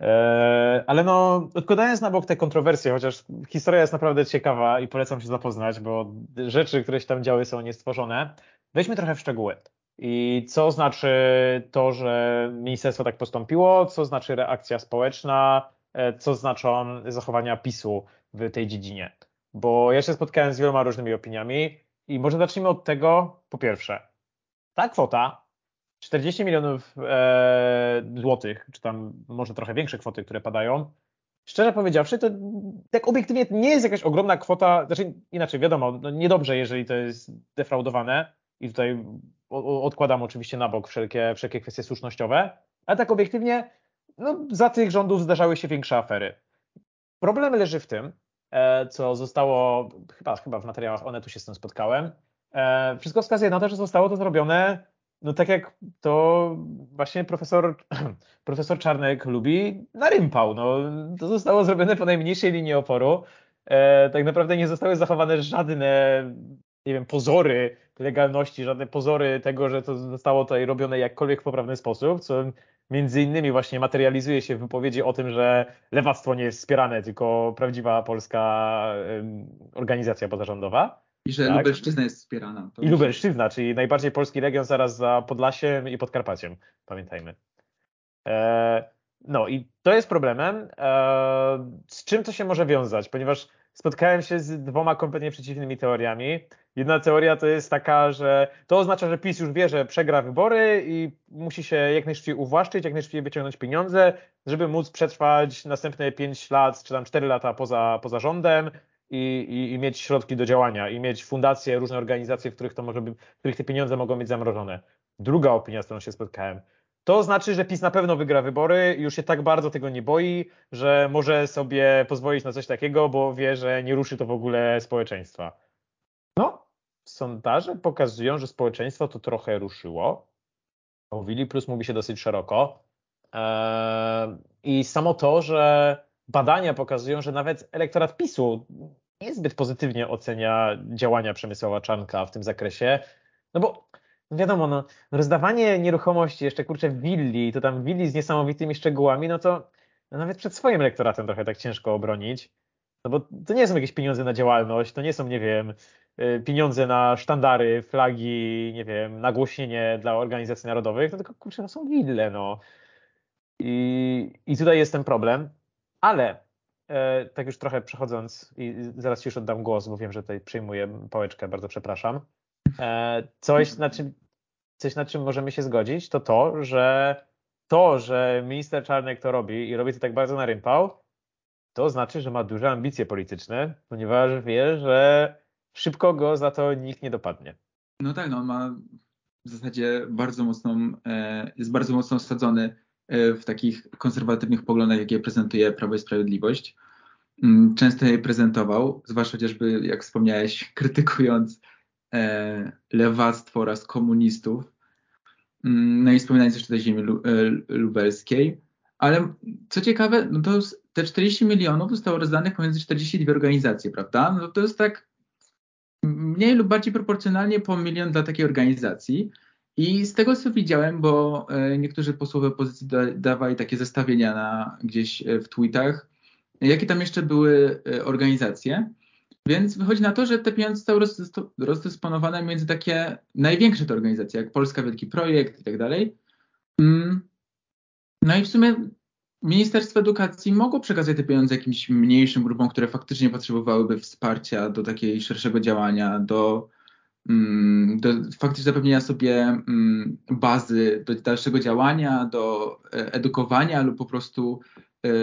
E, ale no, odkładając na bok te kontrowersje, chociaż historia jest naprawdę ciekawa i polecam się zapoznać, bo rzeczy, które się tam działy są niestworzone. Wejdźmy trochę w szczegóły. I co znaczy to, że ministerstwo tak postąpiło, co znaczy reakcja społeczna, e, co znaczą zachowania PiSu w tej dziedzinie. Bo ja się spotkałem z wieloma różnymi opiniami i może zacznijmy od tego, po pierwsze, ta kwota 40 milionów e, złotych, czy tam może trochę większe kwoty, które padają, szczerze powiedziawszy, to tak obiektywnie nie jest jakaś ogromna kwota, znaczy inaczej, wiadomo, no niedobrze, jeżeli to jest defraudowane i tutaj odkładam oczywiście na bok wszelkie, wszelkie kwestie słusznościowe, ale tak obiektywnie, no, za tych rządów zdarzały się większe afery. Problem leży w tym, e, co zostało, chyba, chyba w materiałach Onetu się z tym spotkałem, e, wszystko wskazuje na to, że zostało to zrobione no tak jak to właśnie profesor, (clears throat) profesor Czarnek lubi, na rympał. No, to zostało zrobione po najmniejszej linii oporu. E, tak naprawdę nie zostały zachowane żadne nie wiem, pozory legalności, żadne pozory tego, że to zostało tutaj robione jakkolwiek w poprawny sposób, co między innymi właśnie materializuje się w wypowiedzi o tym, że lewactwo nie jest wspierane, tylko prawdziwa polska organizacja pozarządowa.
I że tak? Lubelszczyzna jest wspierana.
I Lubelszczyzna, czyli najbardziej polski region zaraz za Podlasiem i Podkarpaciem, pamiętajmy. E, No i to jest problemem. Z czym to się może wiązać? Ponieważ spotkałem się z dwoma kompletnie przeciwnymi teoriami. Jedna teoria to jest taka, że to oznacza, że PiS już wie, że przegra wybory i musi się jak najszybciej uwłaszczyć, jak najszybciej wyciągnąć pieniądze, żeby móc przetrwać następne 5 lat czy tam 4 lata poza, poza rządem i, i, i mieć środki do działania i mieć fundacje, różne organizacje, w których to może by, w których te pieniądze mogą być zamrożone. Druga opinia, z którą się spotkałem, to znaczy, że PiS na pewno wygra wybory już się tak bardzo tego nie boi, że może sobie pozwolić na coś takiego, bo wie, że nie ruszy to w ogóle społeczeństwa. No, sondaże pokazują, że społeczeństwo to trochę ruszyło. O Willi Plus mówi się dosyć szeroko. Eee, I samo to, że badania pokazują, że nawet elektorat PiSu niezbyt pozytywnie ocenia działania Przemysława Czanka w tym zakresie. No bo wiadomo, no, rozdawanie nieruchomości jeszcze kurczę w willi, to tam willi z niesamowitymi szczegółami, no to no nawet przed swoim elektoratem trochę tak ciężko obronić. No bo to nie są jakieś pieniądze na działalność, to nie są, nie wiem, y, pieniądze na sztandary, flagi, nie wiem, nagłośnienie dla organizacji narodowych, to tylko kurczę, to są wille, no. I, i tutaj jest ten problem, ale e, tak już trochę przechodząc i zaraz Ci już oddam głos, bo wiem, że tutaj przyjmuję pałeczkę, bardzo przepraszam. E, coś, na czym, coś, na czym możemy się zgodzić, to to, że to, że minister Czarnek to robi i robi to tak bardzo na rympał, to znaczy, że ma duże ambicje polityczne, ponieważ wie, że szybko go za to nikt nie dopadnie.
No tak, no on ma w zasadzie bardzo mocną, e, jest bardzo mocno osadzony e, w takich konserwatywnych poglądach, jakie prezentuje Prawo i Sprawiedliwość. Mm, często je prezentował, zwłaszcza chociażby, jak wspomniałeś, (laughs) krytykując lewactwo oraz komunistów. Mm, no i wspominając jeszcze tej ziemi lubelskiej. Ale co ciekawe, no to te 40 milionów zostało rozdanych pomiędzy 42 organizacje, prawda? No to jest tak mniej lub bardziej proporcjonalnie po milion dla takiej organizacji. I z tego co widziałem, bo e, niektórzy posłowie opozycji dawali takie zestawienia na, gdzieś e, w tweetach, jakie tam jeszcze były e, organizacje. Więc wychodzi na to, że te pieniądze zostały rozdysponowane między takie największe te organizacje, jak Polska Wielki Projekt i tak dalej. Mm. No i w sumie Ministerstwo Edukacji mogło przekazać te pieniądze jakimś mniejszym grupom, które faktycznie potrzebowałyby wsparcia do takiej szerszego działania, do, mm, do faktycznie zapewnienia sobie mm, bazy do dalszego działania, do e, edukowania lub po prostu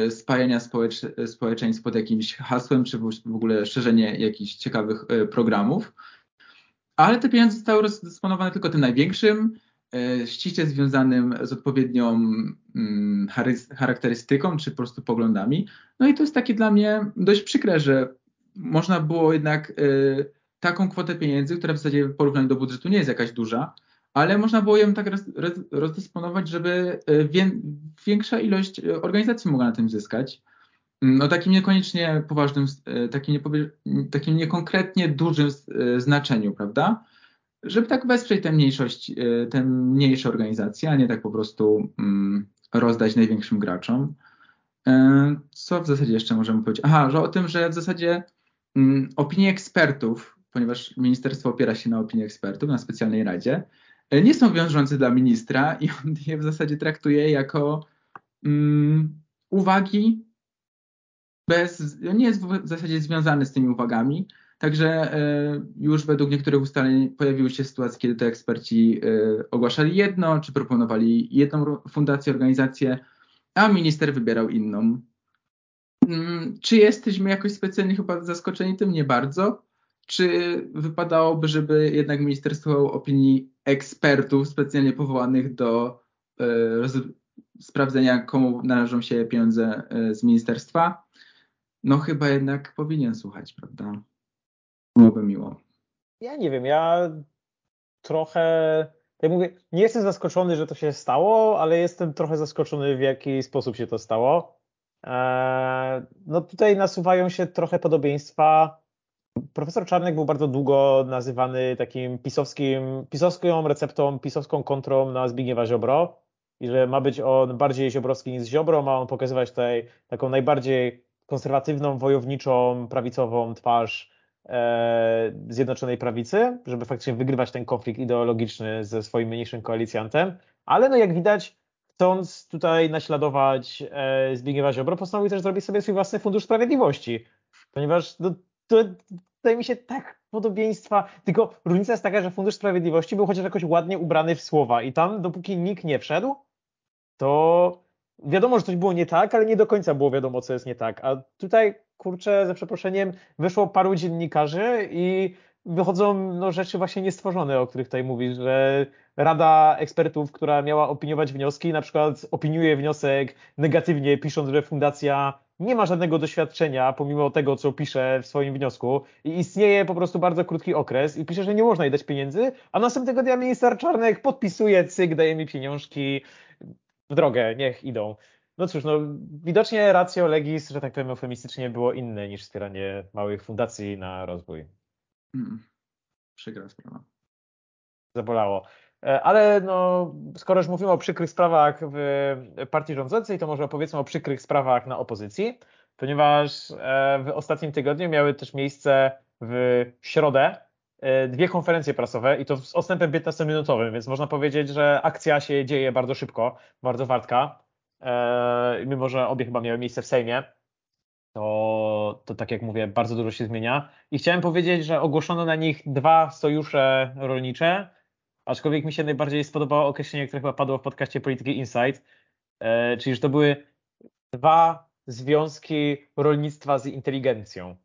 spajania społecz społeczeństw pod jakimś hasłem, czy w ogóle szerzenie jakichś ciekawych e, programów. Ale te pieniądze zostały rozdysponowane tylko tym największym, E, ściśle związanym z odpowiednią mm, charakterystyką czy po prostu poglądami. No i to jest takie dla mnie dość przykre, że można było jednak e, taką kwotę pieniędzy, która w zasadzie w porównaniu do budżetu nie jest jakaś duża, ale można było ją tak rozdysponować, żeby e, większa ilość organizacji mogła na tym zyskać. Mm, o takim niekoniecznie poważnym, takim, takim niekonkretnie dużym znaczeniu, prawda? żeby tak wesprzeć tę mniejszość, e, tę mniejsze organizacje, a nie tak po prostu mm, rozdać największym graczom. E, co w zasadzie jeszcze możemy powiedzieć? Aha, że o tym, że w zasadzie mm, opinie ekspertów, ponieważ ministerstwo opiera się na opinii ekspertów, na specjalnej radzie, e, nie są wiążące dla ministra (laughs) i on je w zasadzie traktuje jako um, uwagi bez, nie jest w zasadzie związany z tymi uwagami, Także e, już według niektórych ustaleń pojawiły się sytuacje, kiedy te eksperci e, ogłaszali jedno, czy proponowali jedną fundację, organizację, a minister wybierał inną. Mm, czy jesteśmy jakoś specjalnie chyba zaskoczeni tym? Nie bardzo. Czy wypadałoby, żeby jednak ministerstwo opinii ekspertów specjalnie powołanych do e, sprawdzenia, komu należą się pieniądze z ministerstwa? No chyba jednak powinien słuchać, prawda? byłoby miło.
Ja nie wiem, ja trochę, jak mówię, nie jestem zaskoczony, że to się stało, ale jestem trochę zaskoczony, w jaki sposób się to stało. Eee, no tutaj nasuwają się trochę podobieństwa. Profesor Czarnek był bardzo długo nazywany takim pisowskim, pisowską receptą, pisowską kontrą na Zbigniewa Ziobro. I że ma być on bardziej ziobrowski niż Ziobro, ma on pokazywać tutaj taką najbardziej konserwatywną, wojowniczą, prawicową twarz E, Zjednoczonej Prawicy, żeby faktycznie wygrywać ten konflikt ideologiczny ze swoim mniejszym koalicjantem, ale no jak widać chcąc tutaj naśladować e, Zbigniewa Ziobro, postanowił też zrobić sobie swój własny Fundusz Sprawiedliwości, ponieważ no, to wydaje mi się tak podobieństwa, tylko różnica jest taka, że Fundusz Sprawiedliwości był chociaż jakoś ładnie ubrany w słowa i tam dopóki nikt nie wszedł, to wiadomo, że coś było nie tak, ale nie do końca było wiadomo, co jest nie tak. A tutaj, kurczę, ze przeproszeniem, wyszło paru dziennikarzy i wychodzą no, rzeczy właśnie niestworzone, o których tutaj mówisz, że Rada Ekspertów, która miała opiniować wnioski, na przykład opiniuje wniosek negatywnie, pisząc, że fundacja nie ma żadnego doświadczenia, pomimo tego, co pisze w swoim wniosku i istnieje po prostu bardzo krótki okres i pisze, że nie można jej dać pieniędzy, a następnego dnia minister Czarnek podpisuje, cyk, daje mi pieniążki, w drogę, niech idą. No cóż, no widocznie ratio legis, że tak powiem eufemistycznie, było inne niż wspieranie małych fundacji na rozwój.
Hmm. Przykra sprawa.
Zabolało. E, ale no, skoro już mówimy o przykrych sprawach w partii rządzącej, to może opowiedzmy o przykrych sprawach na opozycji, ponieważ e, w ostatnim tygodniu miały też miejsce w środę e, dwie konferencje prasowe i to z odstępem 15-minutowym, więc można powiedzieć, że akcja się dzieje bardzo szybko, bardzo wartka, mimo że obie chyba miały miejsce w Sejmie to, to tak jak mówię, bardzo dużo się zmienia. I chciałem powiedzieć, że ogłoszono na nich dwa sojusze rolnicze, aczkolwiek mi się najbardziej spodobało określenie, które chyba padło w podcaście Polityki Insight, e, czyli że to były dwa związki rolnictwa z inteligencją.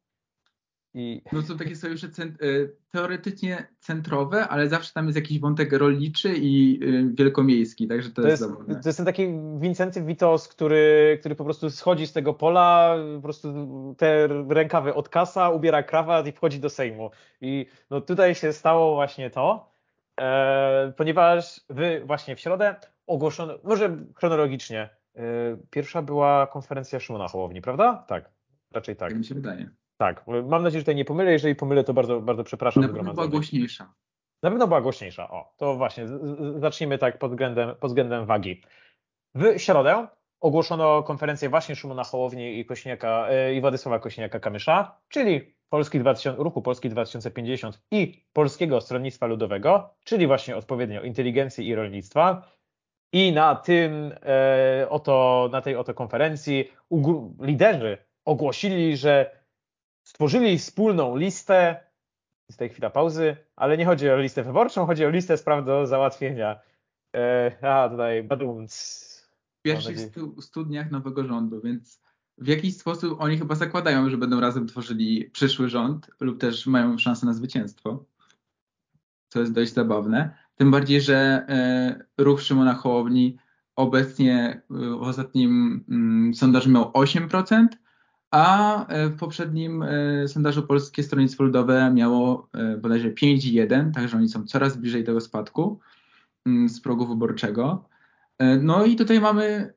I... No są takie sojusze cent y, teoretycznie centrowe, ale zawsze tam jest jakiś wątek rolniczy i y, wielkomiejski, także to, to jest, jest
To jest ten taki Wincenty Witos, który, który po prostu schodzi z tego pola, po prostu te rękawy od kasa, ubiera krawat i wchodzi do Sejmu. I no tutaj się stało właśnie to, e, ponieważ wy właśnie w środę ogłoszono, może chronologicznie, e, pierwsza była konferencja Szymona Hołowni, prawda? Tak, raczej tak.
Tak mi się wydaje.
Tak, mam nadzieję, że tutaj nie pomylę. Jeżeli pomylę, to bardzo, bardzo przepraszam.
Na pewno była głośniejsza.
Na pewno była głośniejsza. O, to właśnie, zacznijmy tak pod względem, pod względem wagi. W środę ogłoszono konferencję właśnie Szymona Hołowni i, Kośniaka, e, i Władysława Kośniaka-Kamysza, czyli Polski 2000, Ruchu Polski 2050 i Polskiego Stronnictwa Ludowego, czyli właśnie odpowiednio inteligencji i rolnictwa. I na tym e, oto, na tej oto konferencji liderzy ogłosili, że stworzyli wspólną listę, jest tutaj chwila pauzy, ale nie chodzi o listę wyborczą, chodzi o listę spraw do załatwienia. E, a, tutaj badumc.
W pierwszych stu, studniach nowego rządu, więc w jakiś sposób oni chyba zakładają, że będą razem tworzyli przyszły rząd lub też mają szansę na zwycięstwo, co jest dość zabawne. Tym bardziej, że e, ruch Szymona Hołowni obecnie e, w ostatnim mm, sondażu miał 8%, a e, w poprzednim sondażu Polskie Stronnictwo Ludowe miało bodajże 5,1, także oni są coraz bliżej tego spadku mm, z progu wyborczego. No i tutaj mamy,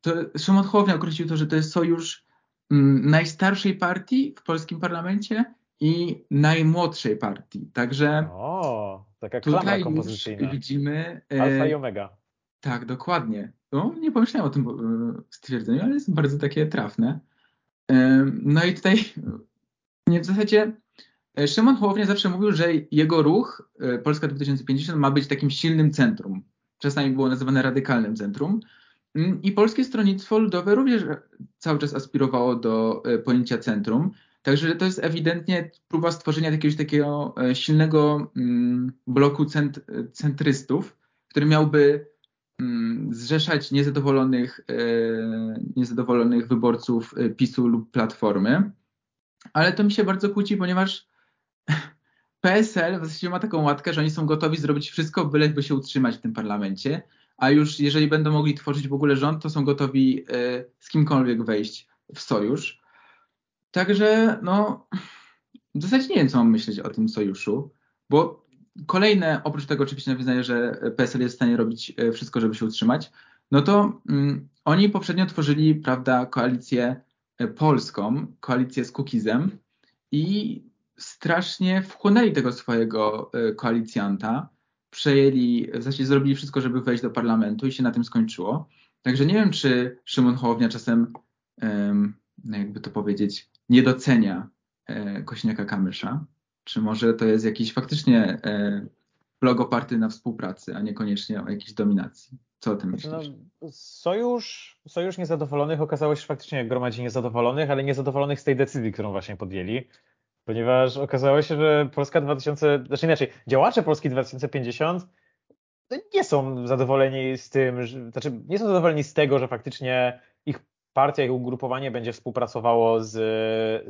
to Szymon Hołownia określił to, że to jest sojusz mm, najstarszej partii w polskim parlamencie i najmłodszej partii. Także
o, taka tutaj już
widzimy...
Alfa i omega.
Tak, dokładnie. No, nie pomyślałem o tym stwierdzeniu, ale jest bardzo takie trafne. No i tutaj w zasadzie e, Szymon Hołownia zawsze mówił, że jego ruch e, Polska 2050 ma być takim silnym centrum. Czasami było nazywane radykalnym centrum. Mm, I Polskie Stronnictwo Ludowe również cały czas aspirowało do e, pojęcia centrum. Także to jest ewidentnie próba stworzenia jakiegoś takiego silnego mm, bloku cent, centrystów, który miałby Mm, zrzeszać niezadowolonych, e, niezadowolonych wyborców e, PiSu lub Platformy. Ale to mi się bardzo kłóci, ponieważ (laughs) PSL w zasadzie ma taką łatkę, że oni są gotowi zrobić wszystko, byleby się utrzymać w tym parlamencie, a już jeżeli będą mogli tworzyć w ogóle rząd, to są gotowi e, z kimkolwiek wejść w sojusz. Także no, w zasadzie nie wiem, co mam myśleć o tym sojuszu, bo Kolejne, oprócz tego oczywiście nawiązania, że PSL jest w stanie robić e, wszystko, żeby się utrzymać, no to mm, oni poprzednio tworzyli, prawda, koalicję e, polską, koalicję z Kukizem i strasznie wchłonęli tego swojego koalicjanta, przejęli, w zasadzie zrobili wszystko, żeby wejść do parlamentu i się na tym skończyło. Także nie wiem, czy Szymon Hołownia czasem, no jakby to powiedzieć, nie docenia Kośniaka Kamysza, czy może to jest jakiś faktycznie e, blog oparty na współpracy, a niekoniecznie o jakiejś dominacji. Co o tym myślisz? No,
sojusz, sojusz niezadowolonych okazało się, faktycznie gromadzi niezadowolonych, ale niezadowolonych z tej decyzji, którą właśnie podjęli. Ponieważ okazało się, że Polska 2000, znaczy inaczej, działacze Polski 2050 nie są zadowoleni z tym, że, znaczy nie są zadowoleni z tego, że faktycznie ich partia, ich ugrupowanie będzie współpracowało z,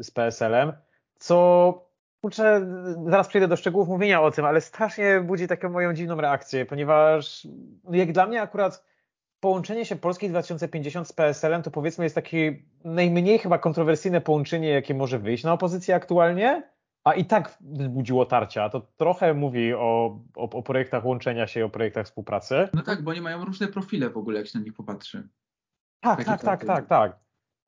z PSL-em, co kurczę, zaraz przejdę do szczegółów mówienia o tym, ale strasznie budzi taką moją dziwną reakcję, ponieważ no jak dla mnie akurat połączenie się Polski 2050 z PSL-em to powiedzmy jest takie najmniej chyba kontrowersyjne połączenie, jakie może wyjść na opozycję aktualnie, a i tak wzbudziło tarcia. To trochę mówi o, o, o projektach łączenia się, o projektach współpracy.
No tak, bo oni mają różne profile w ogóle, jak się na nich popatrzy.
Tak, tak, tak, tak, tak.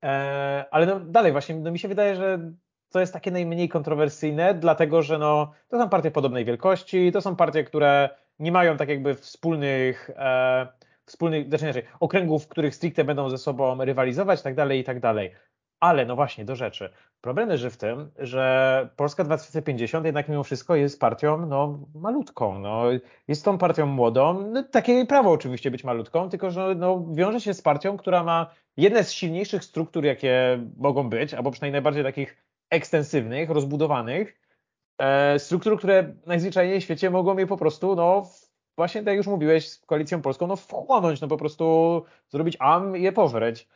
E, ale no, dalej właśnie, no mi się wydaje, że to jest takie najmniej kontrowersyjne, dlatego że no, to są partie podobnej wielkości, to są partie, które nie mają tak jakby wspólnych, e, wspólnych znaczy inaczej, okręgów, w których stricte będą ze sobą rywalizować, tak dalej, i tak dalej. Ale no właśnie, do rzeczy. Problem leży w tym, że Polska 2050 jednak mimo wszystko jest partią no, malutką. No, jest tą partią młodą. No, takie jej prawo oczywiście być malutką, tylko że no, wiąże się z partią, która ma jedne z silniejszych struktur, jakie mogą być, albo przynajmniej najbardziej takich ekstensywnych, rozbudowanych e, struktur, które najzwyczajniej w świecie mogą je po prostu, no właśnie tak jak już mówiłeś z Koalicją Polską, no wchłonąć, no po prostu zrobić am i je powreć.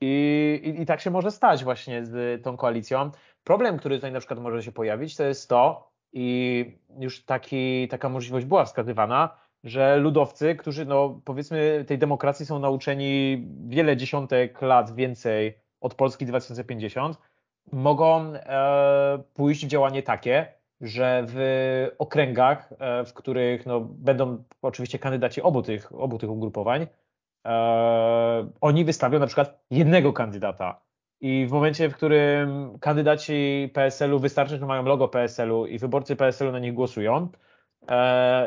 I, i, I tak się może stać właśnie z tą koalicją. Problem, który tutaj na przykład może się pojawić, to jest to, i już taki, taka możliwość była wskazywana, że ludowcy, którzy no powiedzmy tej demokracji są nauczeni wiele dziesiątek lat więcej od Polski 2050, mogą e, pójść w działanie takie, że w okręgach, e, w których no, będą oczywiście kandydaci obu tych, obu tych ugrupowań, e, oni wystawią na przykład jednego kandydata. I w momencie, w którym kandydaci PSL-u wystarczy, że mają logo PSL-u i wyborcy PSL-u na nich głosują,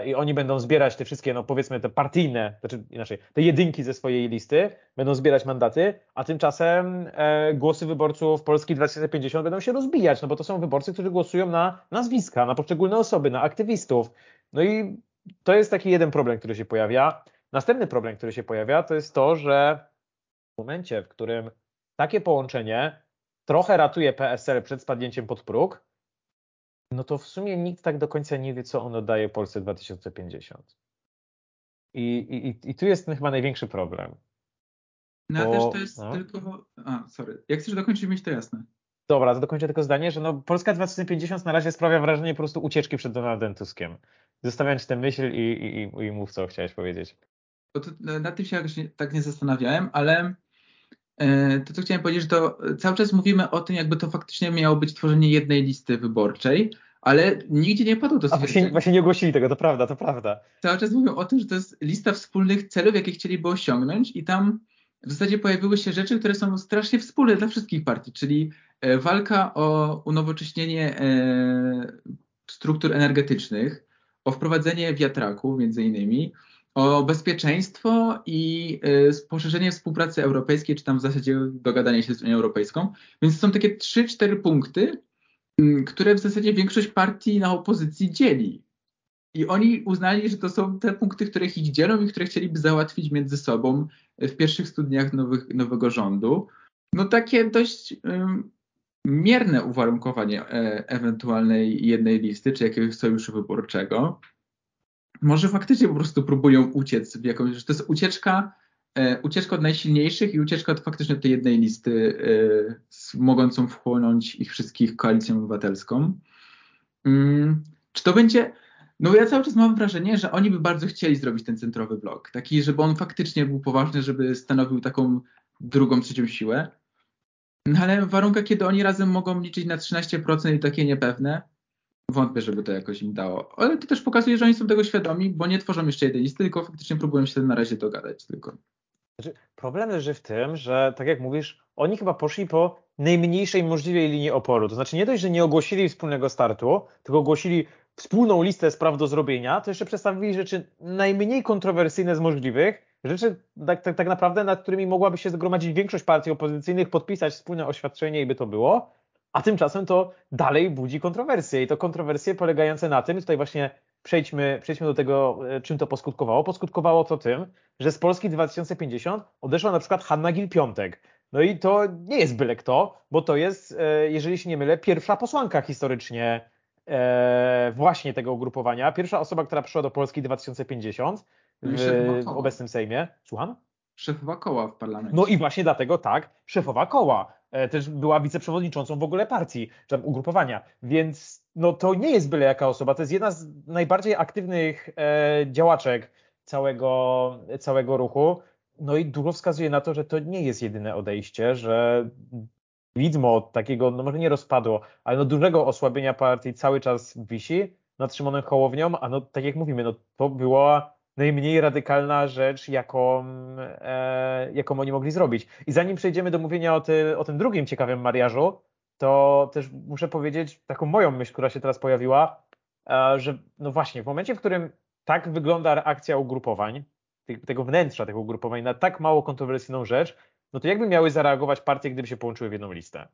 i oni będą zbierać te wszystkie, no powiedzmy te partyjne, znaczy inaczej, te jedynki ze swojej listy, będą zbierać mandaty, a tymczasem e, głosy wyborców Polski 2050 będą się rozbijać, no bo to są wyborcy, którzy głosują na nazwiska, na poszczególne osoby, na aktywistów. No i to jest taki jeden problem, który się pojawia. Następny problem, który się pojawia, to jest to, że w momencie, w którym takie połączenie trochę ratuje PSL przed spadnięciem pod próg, no to w sumie nikt tak do końca nie wie, co ono daje Polsce 2050. I, i, i tu jest chyba największy problem.
No ale też to jest no. tylko... A, sorry. Jak chcesz dokończyć, mieć to jasne.
Dobra, to dokończę tylko zdanie, że no, Polska 2050 na razie sprawia wrażenie po prostu ucieczki przed Donaldem Tuskiem. Zostawiając tę myśl i, i, i mów, co chciałeś powiedzieć.
To, nad tym się jakoś nie, tak nie zastanawiałem, ale to, co chciałem powiedzieć, że to cały czas mówimy o tym, jakby to faktycznie miało być tworzenie jednej listy wyborczej, ale nigdzie nie padło to
stwierdzenie. Właśnie, właśnie nie ogłosili tego, to prawda, to prawda.
Cały czas mówią o tym, że to jest lista wspólnych celów, jakie chcieliby osiągnąć i tam w zasadzie pojawiły się rzeczy, które są strasznie wspólne dla wszystkich partii, czyli e, walka o unowocześnienie e, struktur energetycznych, o wprowadzenie wiatraków między innymi, o bezpieczeństwo i y, poszerzenie współpracy europejskiej, czy tam w zasadzie dogadanie się z Unią Europejską. Więc są takie trzy, cztery punkty, y, które w zasadzie większość partii na opozycji dzieli. I oni uznali, że to są te punkty, które ich dzielą i które chcieliby załatwić między sobą w pierwszych studniach nowych, nowego rządu. No takie dość y, mierne uwarunkowanie e, ewentualnej jednej listy, czy jakiegoś sojuszu wyborczego może faktycznie po prostu próbują uciec w jakąś, że to jest ucieczka, e, ucieczka od najsilniejszych i ucieczka od faktycznie tej jednej listy e, mogącą wchłonąć ich wszystkich koalicją obywatelską. Mm, czy to będzie, no ja cały czas mam wrażenie, że oni by bardzo chcieli zrobić ten centrowy blok, taki, żeby on faktycznie był poważny, żeby stanowił taką drugą, trzecią siłę. No ale w warunkach, kiedy oni razem mogą liczyć na 13% i takie niepewne, wątpię, żeby to jakoś im dało. Ale to też pokazuje, że oni są tego świadomi, bo nie tworzą jeszcze jednej listy, tylko faktycznie próbują się na razie dogadać tylko.
Znaczy, problem leży w tym, że tak jak mówisz, oni chyba poszli po najmniejszej możliwej linii oporu. To znaczy nie dość, że nie ogłosili wspólnego startu, tylko ogłosili wspólną listę spraw do zrobienia, to jeszcze przedstawili rzeczy najmniej kontrowersyjne z możliwych, rzeczy tak, tak, tak naprawdę, nad którymi mogłaby się zgromadzić większość partii opozycyjnych, podpisać wspólne oświadczenie i by to było, a tymczasem to dalej budzi kontrowersje i to kontrowersje polegające na tym, tutaj właśnie przejdźmy, przejdźmy do tego, e, czym to poskutkowało. Poskutkowało to tym, że z Polski 2050 odeszła na przykład Hanna Gil-Piątek. No i to nie jest byle kto, bo to jest, e, jeżeli się nie mylę, pierwsza posłanka historycznie e, właśnie tego ugrupowania. Pierwsza osoba, która przyszła do Polski 2050 w, w obecnym Sejmie. Słucham?
Szefowa koła w parlamencie.
No i właśnie dlatego tak, szefowa koła. Też była wiceprzewodniczącą w ogóle partii, czy tam ugrupowania. Więc no to nie jest byle jaka osoba. To jest jedna z najbardziej aktywnych e, działaczek całego, całego ruchu. No i dużo wskazuje na to, że to nie jest jedyne odejście, że widmo takiego, no może nie rozpadło, ale no dużego osłabienia partii cały czas wisi nad Szymonem Hołownią, a no tak jak mówimy, no to była najmniej radykalna rzecz, jaką, e, jaką oni mogli zrobić. I zanim przejdziemy do mówienia o, ty, o tym drugim ciekawym mariażu, to też muszę powiedzieć taką moją myśl, która się teraz pojawiła, e, że no właśnie, w momencie, w którym tak wygląda reakcja ugrupowań, tego wnętrza tych ugrupowań na tak mało kontrowersyjną rzecz, no to jakby miały zareagować partie, gdyby się połączyły w jedną listę?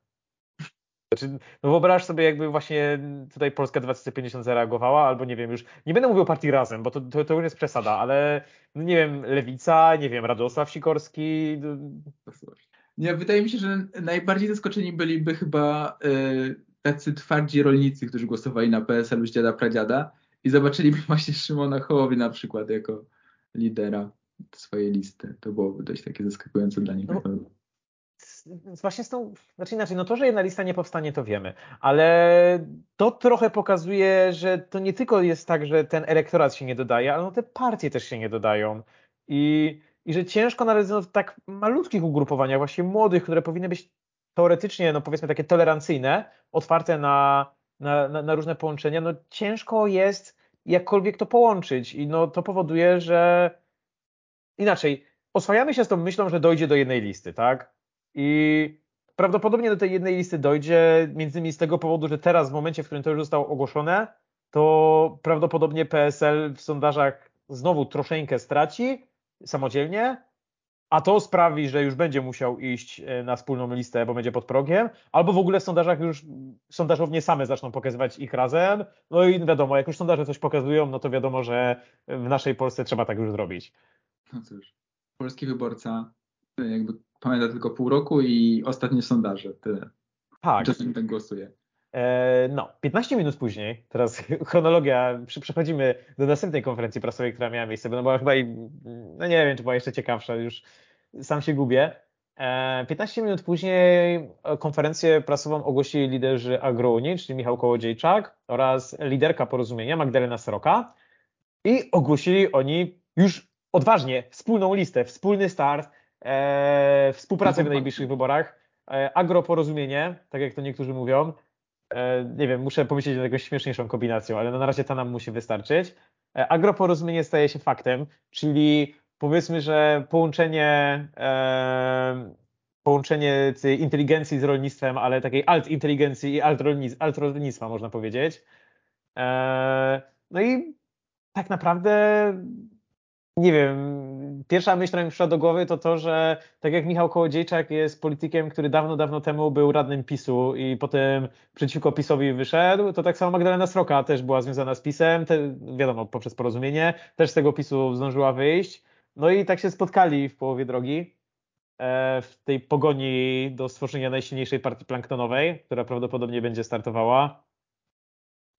Znaczy, no wyobraź sobie, jakby właśnie tutaj Polska 2050 zareagowała, albo nie wiem, już nie będę mówił o partii razem, bo to, to, to już jest przesada, ale no nie wiem, Lewica, nie wiem, Radosław Sikorski.
Nie, wydaje mi się, że najbardziej zaskoczeni byliby chyba y, tacy twardzi rolnicy, którzy głosowali na PSL z dziada pradziada i zobaczyliby (laughs) właśnie Szymona Hołowi na przykład jako lidera swojej listy. To byłoby dość takie zaskakujące dla nich. No,
właśnie z tą, znaczy inaczej, no to, że jedna lista nie powstanie, to wiemy, ale to trochę pokazuje, że to nie tylko jest tak, że ten elektorat się nie dodaje, ale no te partie też się nie dodają. I i że ciężko nawet w tak malutkich ugrupowaniach, właśnie młodych, które powinny być teoretycznie, no powiedzmy takie tolerancyjne, otwarte na, na, na, na różne połączenia, no ciężko jest jakkolwiek to połączyć i no to powoduje, że inaczej, oswajamy się z tą myślą, że dojdzie do jednej listy, tak? I prawdopodobnie do tej jednej listy dojdzie, między innymi z tego powodu, że teraz w momencie, w którym to już zostało ogłoszone, to prawdopodobnie PSL w sondażach znowu troszeczkę straci, samodzielnie, a to sprawi, że już będzie musiał iść e, na wspólną listę, bo będzie pod progiem, albo w ogóle w sondażach już sondażownie same zaczną pokazywać ich razem. No i wiadomo, jak już sondaże coś pokazują, no to wiadomo, że w naszej Polsce trzeba tak już zrobić.
No cóż, polski wyborca jakby pamięta tylko pół roku i ostatnie sondaże, tyle. Tak. Czasem tak głosuje.
E, no, 15 minut później, teraz (laughs) chronologia, przechodzimy do następnej konferencji prasowej, która miała miejsce, bo była chyba i, no nie wiem, czy była jeszcze ciekawsza, już sam się gubię. 15 e, minut później konferencję prasową ogłosili liderzy Agrounii, czyli Michał Kołodziejczak oraz liderka porozumienia Magdalena Sroka i ogłosili oni już odważnie wspólną listę, wspólny start, e, współpracę w najbliższych wyborach, e, agroporozumienie, tak jak to niektórzy mówią, E, nie wiem, muszę pomyśleć nad jakąś śmieszniejszą kombinacją, ale na razie ta nam musi wystarczyć. E, agroporozumienie staje się faktem, czyli powiedzmy, że połączenie, e, połączenie tej inteligencji z rolnictwem, ale takiej alt-inteligencji i alt-rolnictwa można powiedzieć. no i tak naprawdę nie wiem, pierwsza myśl, która mi przyszła do głowy, to to, że tak jak Michał Kołodziejczak jest politykiem, który dawno, dawno temu był radnym PiSu i potem przeciwko PiSowi wyszedł, to tak samo Magdalena Sroka też była związana z PiSem, te, wiadomo, poprzez porozumienie, też z tego PiSu zdążyła wyjść. No i tak się spotkali w połowie drogi e, w tej pogoni do stworzenia najsilniejszej partii planktonowej, która prawdopodobnie będzie startowała.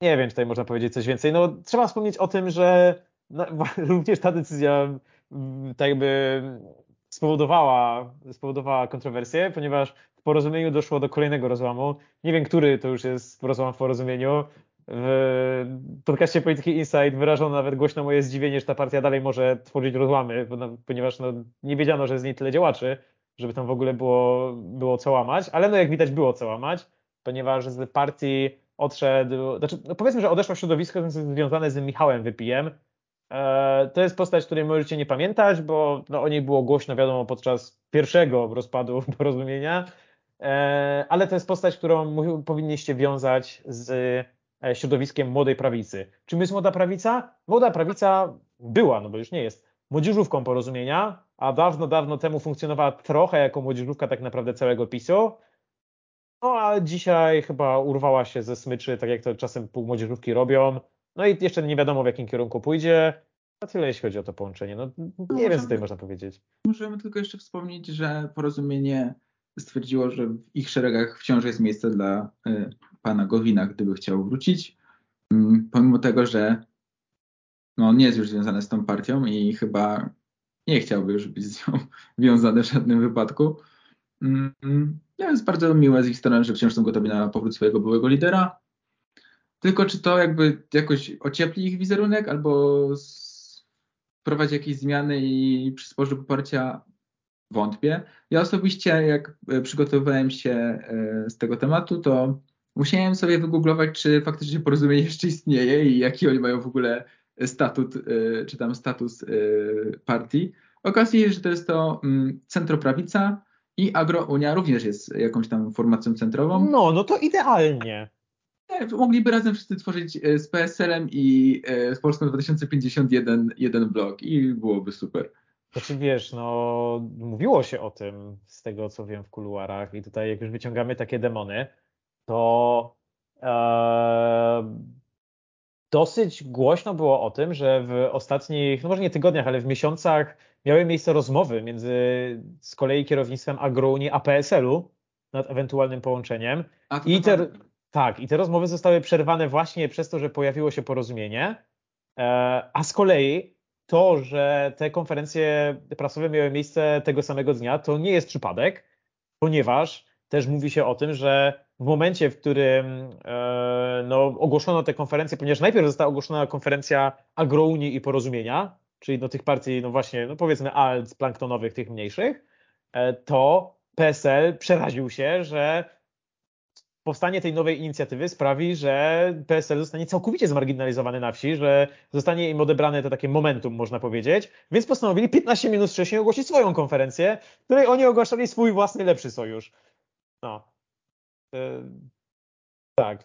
Nie wiem, czy tutaj można powiedzieć coś więcej. No, trzeba wspomnieć o tym, że no, (laughs) również ta decyzja mm, tak jakby spowodowała, spowodowała kontrowersję, ponieważ w porozumieniu doszło do kolejnego rozłamu. Nie wiem, który to już jest rozłam w porozumieniu. W podcaście Polityki Insight wyrażono nawet głośno moje zdziwienie, że ta partia dalej może tworzyć rozłamy, ponieważ no, nie wiedziano, że jest z niej tyle działaczy, żeby tam w ogóle było, było co łamać, ale no jak widać było co łamać, ponieważ z partii odszedł, znaczy no powiedzmy, że odeszło środowisko związane z Michałem Wypijem, to jest postać, której możecie nie pamiętać, bo no, o niej było głośno, wiadomo, podczas pierwszego rozpadu (laughs) porozumienia, e, ale to jest postać, którą powinniście wiązać z e, środowiskiem młodej prawicy. Czym jest młoda prawica? Młoda prawica była, no bo już nie jest, młodzieżówką porozumienia, a dawno, dawno temu funkcjonowała trochę jako młodzieżówka tak naprawdę całego PiSu. No a dzisiaj chyba urwała się ze smyczy, tak jak to czasem półmłodzieżówki robią, No i jeszcze nie wiadomo w jakim kierunku pójdzie. A tyle jeśli chodzi o to połączenie. No, nie no, wiem, co tutaj można powiedzieć.
Możemy tylko jeszcze wspomnieć, że porozumienie stwierdziło, że w ich szeregach wciąż jest miejsce dla y, pana Gowina, gdyby chciał wrócić. Y, pomimo tego, że no, nie jest już związany z tą partią i chyba nie chciałby już być z nią (laughs) wiązany w żadnym wypadku. No, jest bardzo miłe z ich strony, że wciąż są gotowi na powrót swojego byłego lidera. Tylko czy to jakby jakoś ociepli ich wizerunek albo wprowadzi jakieś zmiany i przysporzy poparcia? Wątpię. Ja osobiście, jak e, przygotowywałem się e, z tego tematu, to musiałem sobie wygooglować, czy faktycznie porozumienie (laughs) jeszcze istnieje i jaki oni mają w ogóle statut, e, czy tam status partii. Okazuje się, że to jest to mm, centroprawica i Agrounia również jest jakąś tam formacją centrową.
No, no to idealnie.
Mogliby razem wszyscy tworzyć z PSL-em i z Polską 2051 jeden blok i byłoby super.
Znaczy wiesz, no mówiło się o tym z tego, co wiem w kuluarach i tutaj jak już wyciągamy takie demony, to e, dosyć głośno było o tym, że w ostatnich, no może nie tygodniach, ale w miesiącach miały miejsce rozmowy między z kolei kierownictwem Agrounii a PSL-u nad ewentualnym połączeniem. I te, tak, i te rozmowy zostały przerwane właśnie przez to, że pojawiło się porozumienie, e, a z kolei to, że te konferencje prasowe miały miejsce tego samego dnia, to nie jest przypadek, ponieważ też mówi się o tym, że w momencie, w którym e, no, ogłoszono te konferencje, ponieważ najpierw została ogłoszona konferencja agrounii i porozumienia, czyli do tych partii, no właśnie, no powiedzmy alt planktonowych, tych mniejszych, e, to PSL przeraził się, że powstanie tej nowej inicjatywy sprawi, że PSL zostanie całkowicie zmarginalizowany na wsi, że zostanie im odebrane to takie momentum, można powiedzieć, więc postanowili 15 minut wcześniej ogłosić swoją konferencję, w której oni ogłaszali swój własny lepszy sojusz. No. E, tak,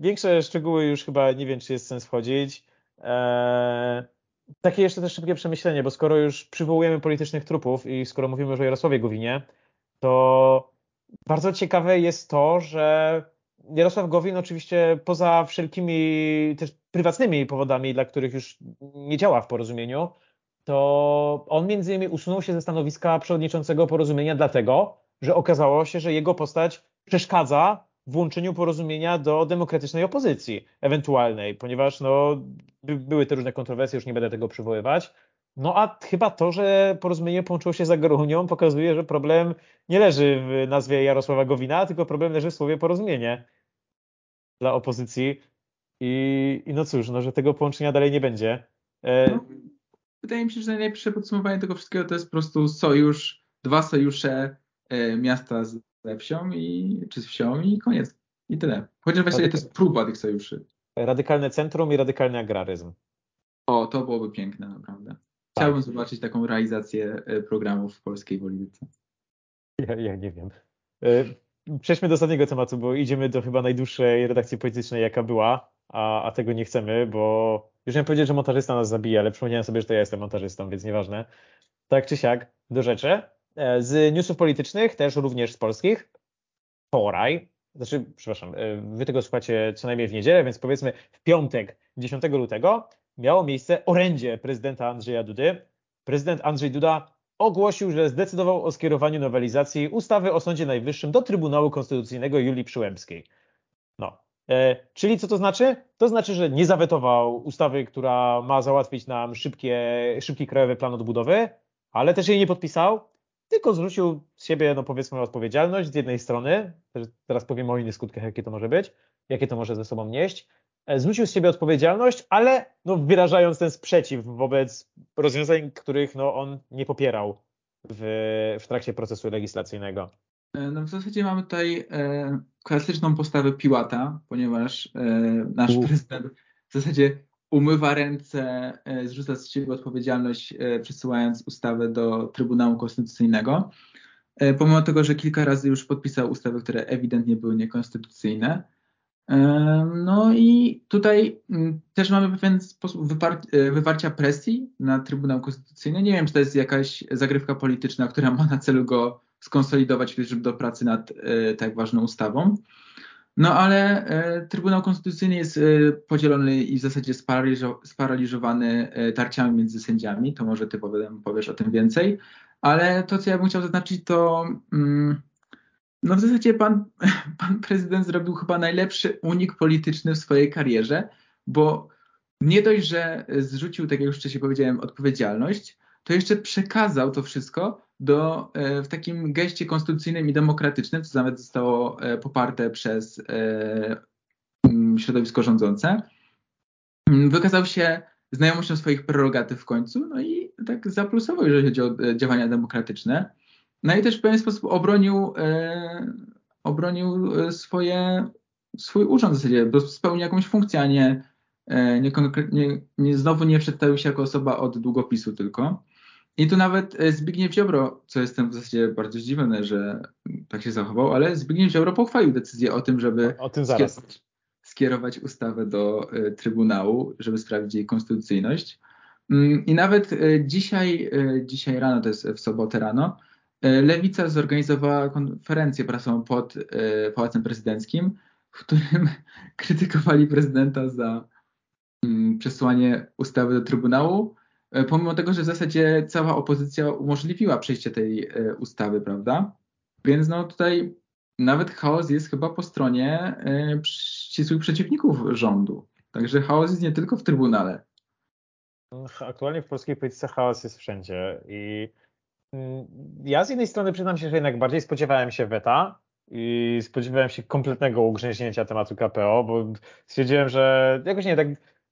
większe szczegóły już chyba nie wiem, czy jest sens wchodzić. E, takie jeszcze też szybkie przemyślenie, bo skoro już przywołujemy politycznych trupów i skoro mówimy już o Jarosławie Gowinie, to bardzo ciekawe jest to, że Jarosław Gowin oczywiście poza wszelkimi też prywatnymi powodami, dla których już nie działa w porozumieniu, to on między innymi usunął się ze stanowiska przewodniczącego porozumienia dlatego, że okazało się, że jego postać przeszkadza włączeniu porozumienia do demokratycznej opozycji ewentualnej, ponieważ no, by, były te różne kontrowersje, już nie będę tego przywoływać, no a chyba to, że porozumienie połączyło się z Agorunią pokazuje, że problem nie leży w nazwie Jarosława Gowina, tylko problem leży w słowie porozumienie dla opozycji. I, i no cóż, no, że tego połączenia dalej nie będzie.
E... No, wydaje mi się, że najlepsze podsumowanie tego wszystkiego to jest po prostu sojusz, dwa sojusze e, miasta z wsią i, czy z wsią i koniec. I tyle. Chociaż właściwie to jest próba tych sojuszy.
Radykalne centrum i radykalny agraryzm.
O, to byłoby piękne, naprawdę. Chciałbym zobaczyć taką realizację e, programów w polskiej polityce.
Ja, ja nie wiem. E, przejdźmy do ostatniego tematu, bo idziemy do chyba najdłuższej redakcji politycznej, jaka była, a, a tego nie chcemy, bo już miałem powiedzieć, że montażysta nas zabija, ale przypomniałem sobie, że to ja jestem montażystą, więc nieważne. Tak czy siak, do rzeczy. E, z newsów politycznych, też również z polskich, wczoraj, znaczy, przepraszam, wy tego słuchacie co najmniej w niedzielę, więc powiedzmy w piątek, 10 lutego, miało miejsce orędzie prezydenta Andrzeja Dudy. Prezydent Andrzej Duda ogłosił, że zdecydował o skierowaniu nowelizacji ustawy o Sądzie Najwyższym do Trybunału Konstytucyjnego Julii Przyłębskiej. No. E, czyli co to znaczy? To znaczy, że nie zawetował ustawy, która ma załatwić nam szybkie, szybki krajowy plan odbudowy, ale też jej nie podpisał, tylko zwrócił z siebie, no powiedzmy, odpowiedzialność z jednej strony, teraz powiem o innych skutkach, jakie to może być, jakie to może ze sobą nieść, E, zwrócił z siebie odpowiedzialność, ale no, wyrażając ten sprzeciw wobec rozwiązań, których no, on nie popierał w, w trakcie procesu legislacyjnego.
E, no w zasadzie mamy tutaj e, klasyczną postawę Piłata, ponieważ e, nasz prezydent w zasadzie umywa ręce, e, zrzuca z siebie odpowiedzialność, e, przesyłając ustawę do Trybunału Konstytucyjnego. pomimo tego, że kilka razy już podpisał ustawy, które ewidentnie były niekonstytucyjne. No i tutaj mm, też mamy pewien sposób e, wywarcia presji na Trybunał Konstytucyjny. Nie wiem, czy to jest jakaś zagrywka polityczna, która ma na celu go skonsolidować żeby do pracy nad e, tak ważną ustawą. No ale e, Trybunał Konstytucyjny jest podzielony i w zasadzie sparaliżowany tarciami między sędziami. To może ty powiesz o tym więcej. Ale to, co ja bym chciał zaznaczyć, to mm, no w zasadzie pan, (laughs) pan prezydent zrobił chyba najlepszy unik polityczny w swojej karierze, bo nie dość, że zrzucił, tak jak już wcześniej powiedziałem, odpowiedzialność, to jeszcze przekazał to wszystko do, e, w takim geście konstytucyjnym i demokratycznym, co nawet zostało e, poparte przez e, mm, środowisko rządzące. Wykazał się znajomością swoich prerogatyw w końcu, no i tak zaplusował, jeżeli chodzi o działania demokratyczne. No i też w pewien sposób obronił, obronił swoje, swój urząd w zasadzie, bo spełnił jakąś funkcję, a nie, nie, nie, nie, znowu nie przedstawił się jako osoba od długopisu tylko. I tu nawet e, Zbigniew Ziobro, co jestem w zasadzie bardzo zdziwiony, że tak się zachował, ale Zbigniew Ziobro pochwalił decyzję o tym, żeby
o, tym zaraz.
skierować ustawę do y, Trybunału, żeby sprawdzić jej konstytucyjność. Mm, I nawet dzisiaj, dzisiaj rano, to jest w sobotę rano, Lewica zorganizowała konferencję prasową pod Pałacem Prezydenckim, w którym (laughs) krytykowali prezydenta za mm, przesłanie ustawy do Trybunału, E, pomimo tego, że w zasadzie cała opozycja umożliwiła przejście tej e, ustawy, prawda? Więc no tutaj nawet chaos jest chyba po stronie e, ścisłych przeciwników rządu. Także chaos jest nie tylko w Trybunale.
Aktualnie w polskiej polityce chaos jest wszędzie i ja z jednej strony przyznam się, że jednak bardziej spodziewałem się weta i spodziewałem się kompletnego ugrzęźnięcia tematu KPO, bo stwierdziłem, że jakoś nie tak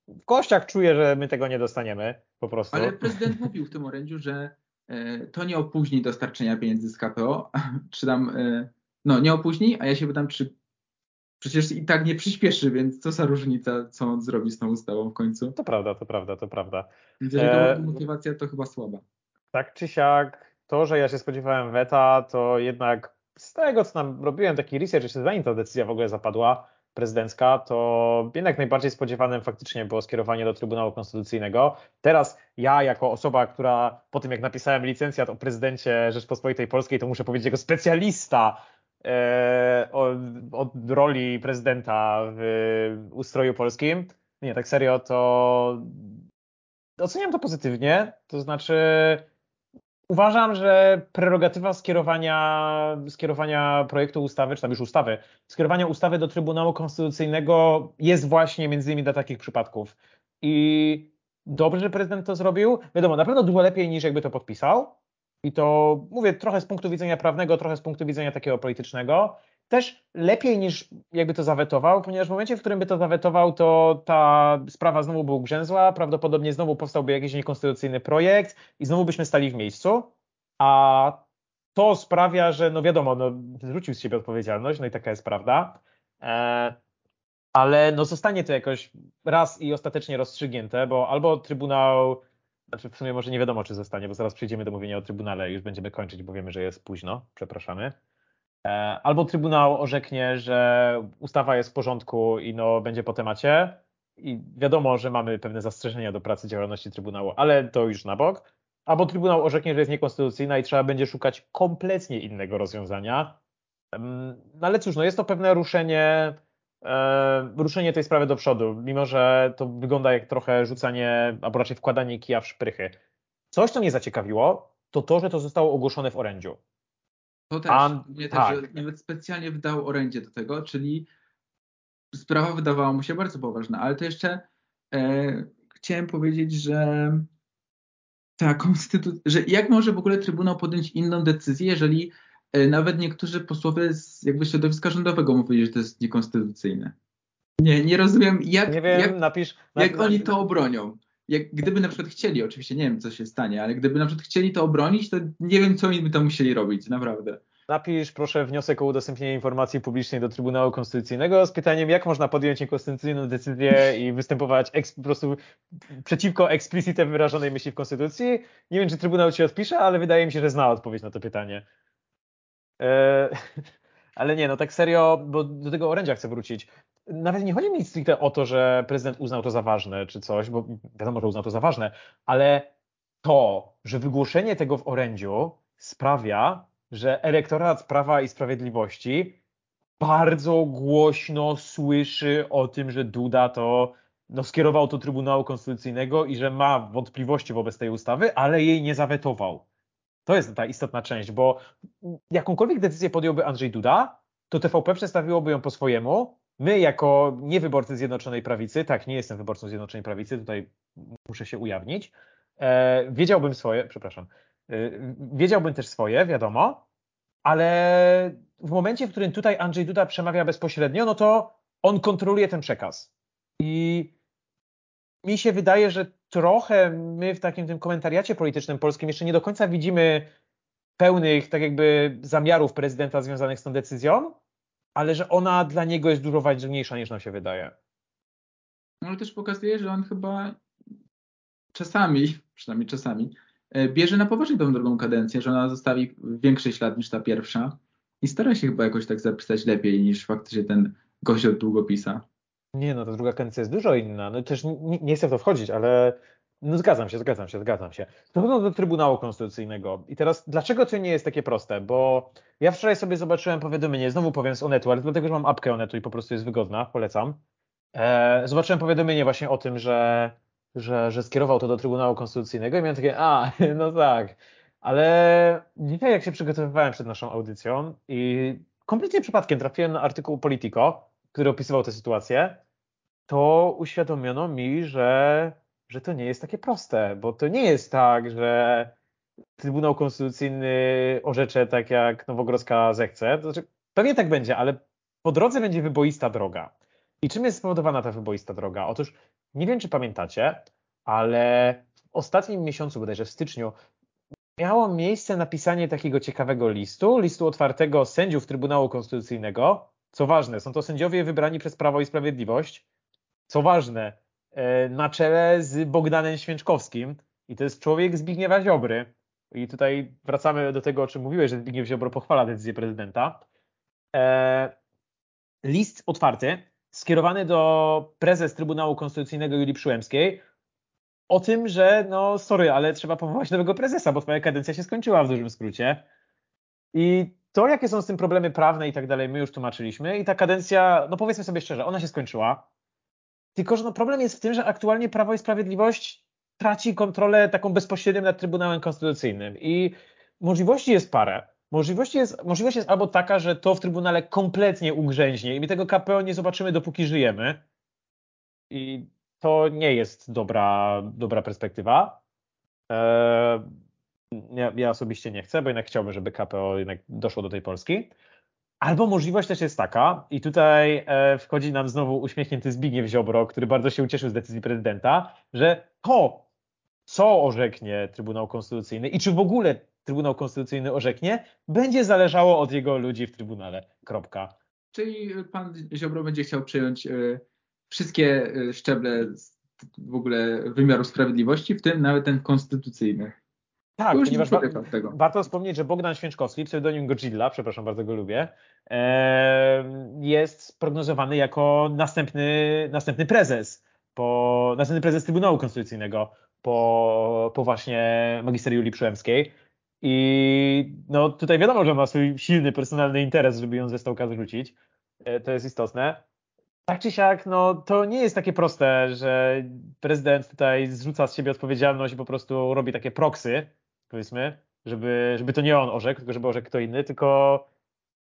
w kościach czuję, że my tego nie dostaniemy po prostu.
Ale prezydent mówił w tym orędziu, że e, to nie opóźni dostarczenia pieniędzy z KPO, (laughs) czy tam, e, no nie opóźni, a ja się pytam, czy przecież i tak nie przyspieszy, więc co za różnica, co on zrobi z tą ustawą w końcu.
To prawda, to prawda, to prawda.
Więc jeżeli to e... motywacja, to chyba słaba.
Tak czy siak, to, że ja się spodziewałem weta, to jednak z tego, co nam robiłem taki research jeszcze zanim ta decyzja w ogóle zapadła, prezydencka, to jednak najbardziej spodziewanym faktycznie było skierowanie do Trybunału Konstytucyjnego. Teraz ja, jako osoba, która po tym jak napisałem licencjat o prezydencie Rzeczpospolitej Polskiej, to muszę powiedzieć jako specjalista e, od roli prezydenta w ustroju polskim. Nie, tak serio, to oceniam to pozytywnie. To znaczy, Uważam, że prerogatywa skierowania, skierowania projektu ustawy, czy tam już ustawy, skierowania ustawy do Trybunału Konstytucyjnego jest właśnie między innymi dla takich przypadków. I dobrze, że prezydent to zrobił. Wiadomo, na pewno dużo lepiej niż jakby to podpisał. I to mówię trochę z punktu widzenia prawnego, trochę z punktu widzenia takiego politycznego. Też lepiej niż jakby to zawetował, ponieważ w momencie, w którym by to zawetował, to ta sprawa znowu by ugrzęzła, prawdopodobnie znowu powstałby jakiś niekonstytucyjny projekt i znowu byśmy stali w miejscu. A to sprawia, że no wiadomo, no, zwrócił z siebie odpowiedzialność, no i taka jest prawda. E, ale no zostanie to jakoś raz i ostatecznie rozstrzygnięte, bo albo Trybunał znaczy w sumie może nie wiadomo, czy zostanie, bo zaraz przejdziemy do mówienia o Trybunale i już będziemy kończyć, bo wiemy, że jest późno. Przepraszamy. E, albo Trybunał orzeknie, że ustawa jest w porządku i no będzie po temacie. I wiadomo, że mamy pewne zastrzeżenia do pracy działalności Trybunału, ale to już na bok. Albo Trybunał orzeknie, że jest niekonstytucyjna i trzeba będzie szukać kompletnie innego rozwiązania. No ale cóż, no jest to pewne ruszenie E, ruszenie tej sprawy do przodu, mimo że to wygląda jak trochę rzucanie, albo raczej wkładanie kija w szprychy. Coś, co mnie zaciekawiło, to to, że to zostało ogłoszone w orędziu.
To też, A, mnie tak. też, nawet specjalnie wydał orędzie do tego, czyli sprawa wydawała mu się bardzo poważna, ale to jeszcze e, chciałem powiedzieć, że ta konstytucja, że jak może w ogóle Trybunał podjąć inną decyzję, jeżeli E, nawet niektórzy posłowie z jakby środowiska rządowego mówili, że to jest niekonstytucyjne. Nie, nie rozumiem, jak,
nie wiem,
jak,
napisz,
jak napisz, oni to obronią. Jak, gdyby na przykład chcieli, oczywiście nie wiem, co się stanie, ale gdyby na przykład chcieli to obronić, to nie wiem, co oni by to musieli robić, naprawdę.
Napisz proszę wniosek o udostępnienie informacji publicznej do Trybunału Konstytucyjnego z pytaniem, jak można podjąć niekonstytucyjną decyzję i występować eks, po prostu przeciwko eksplicite wyrażonej myśli w Konstytucji. Nie wiem, czy Trybunał ci odpisze, ale wydaje mi się, że zna odpowiedź na to pytanie. E, (laughs) ale nie, no tak serio, bo do tego orędzia chcę wrócić. Nawet nie chodzi mi stricte o to, że prezydent uznał to za ważne czy coś, bo wiadomo, że uznał to za ważne, ale to, że wygłoszenie tego w orędziu sprawia, że elektorat Prawa i Sprawiedliwości bardzo głośno słyszy o tym, że Duda to no, skierował do Trybunału Konstytucyjnego i że ma wątpliwości wobec tej ustawy, ale jej nie zawetował. To jest ta istotna część, bo jakąkolwiek decyzję podjąłby Andrzej Duda, to TVP przedstawiłoby ją po swojemu. My, jako niewyborcy Zjednoczonej Prawicy, tak, nie jestem wyborcą Zjednoczonej Prawicy, tutaj muszę się ujawnić, e, wiedziałbym swoje, przepraszam, e, wiedziałbym też swoje, wiadomo, ale w momencie, w którym tutaj Andrzej Duda przemawia bezpośrednio, no to on kontroluje ten przekaz. I mi się wydaje, że trochę my w takim tym komentariacie politycznym polskim jeszcze nie do końca widzimy pełnych tak jakby zamiarów prezydenta związanych z tą decyzją, ale że ona dla niego jest dużo ważniejsza niż nam się wydaje.
No ale też pokazuje, że on chyba czasami, przynajmniej czasami, e, bierze na poważnie tą drugą kadencję, że ona zostawi większy ślad niż ta pierwsza i stara się chyba jakoś tak zapisać lepiej niż faktycznie ten gość od długopisa.
Nie, no ta druga kadencja jest dużo inna. No też nie, nie chcę w to wchodzić, ale no zgadzam się, zgadzam się, zgadzam się. Przechodząc do Trybunału Konstytucyjnego. I teraz, dlaczego to nie jest takie proste? Bo ja wczoraj sobie zobaczyłem powiadomienie, znowu powiem z Onetu, ale dlatego, że mam apkę Onetu i po prostu jest wygodna, polecam. E, zobaczyłem powiadomienie właśnie o tym, że, że, że skierował to do Trybunału Konstytucyjnego i miałem takie, a, (laughs) no tak. Ale dzisiaj jak się przygotowywałem przed naszą audycją i kompletnie przypadkiem trafiłem na artykuł Politico, który opisywał tę sytuację, to uświadomiono mi, że, że to nie jest takie proste, bo to nie jest tak, że Trybunał Konstytucyjny orzecze tak jak Nowogrodzka zechce. To znaczy, pewnie tak będzie, ale po drodze będzie wyboista droga. I czym jest spowodowana ta wyboista droga? Otóż nie wiem, czy pamiętacie, ale w ostatnim miesiącu, bodajże w styczniu, miało miejsce napisanie takiego ciekawego listu, listu otwartego sędziów Trybunału Konstytucyjnego. Co ważne, są to sędziowie wybrani przez Prawo i Sprawiedliwość, co ważne, na czele z Bogdanem Święczkowskim i to jest człowiek Zbigniewa Ziobry. I tutaj wracamy do tego, o czym mówiłeś, że Zbigniew Ziobro pochwala decyzję prezydenta. E, list otwarty, skierowany do prezes Trybunału Konstytucyjnego Julii Przyłębskiej o tym, że no sorry, ale trzeba powołać nowego prezesa, bo twoja kadencja się skończyła w dużym skrócie. I to, jakie są z tym problemy prawne i tak dalej, my już tłumaczyliśmy i ta kadencja, no powiedzmy sobie szczerze, ona się skończyła. Tylko, że no problem jest w tym, że aktualnie Prawo i Sprawiedliwość traci kontrolę taką bezpośrednią nad Trybunałem Konstytucyjnym i możliwości jest parę. Możliwość jest, możliwość jest albo taka, że to w Trybunale kompletnie ugrzęźnie i my tego KPO nie zobaczymy, dopóki żyjemy. I to nie jest dobra, dobra perspektywa. Eee, ja, ja, osobiście nie chcę, bo jednak chciałbym, żeby KPO jednak doszło do tej Polski. Albo możliwość też jest taka, i tutaj e, wchodzi nam znowu uśmiechnięty Zbigniew Ziobro, który bardzo się ucieszył z decyzji prezydenta, że to, co orzeknie Trybunał Konstytucyjny i czy w ogóle Trybunał Konstytucyjny orzeknie, będzie zależało od jego ludzi w Trybunale. Kropka.
Czyli pan Ziobro będzie chciał przejąć y, wszystkie y, szczeble w ogóle wymiaru sprawiedliwości, w tym nawet ten konstytucyjny.
Tak, ponieważ wa warto wspomnieć, że Bogdan Święczkowski, pseudonim Godzilla, przepraszam, bardzo go lubię, jest prognozowany jako następny, następny prezes, po, następny prezes Trybunału Konstytucyjnego po, po właśnie magister Julii Przyłębskiej. I no tutaj wiadomo, że ma swój silny personalny interes, żeby ją ze stołka zrzucić. E, to jest istotne. Tak czy siak, no to nie jest takie proste, że prezydent tutaj zrzuca z siebie odpowiedzialność i po prostu robi takie proksy, powiedzmy, żeby, żeby to nie on orzekł, tylko żeby orzekł kto inny, tylko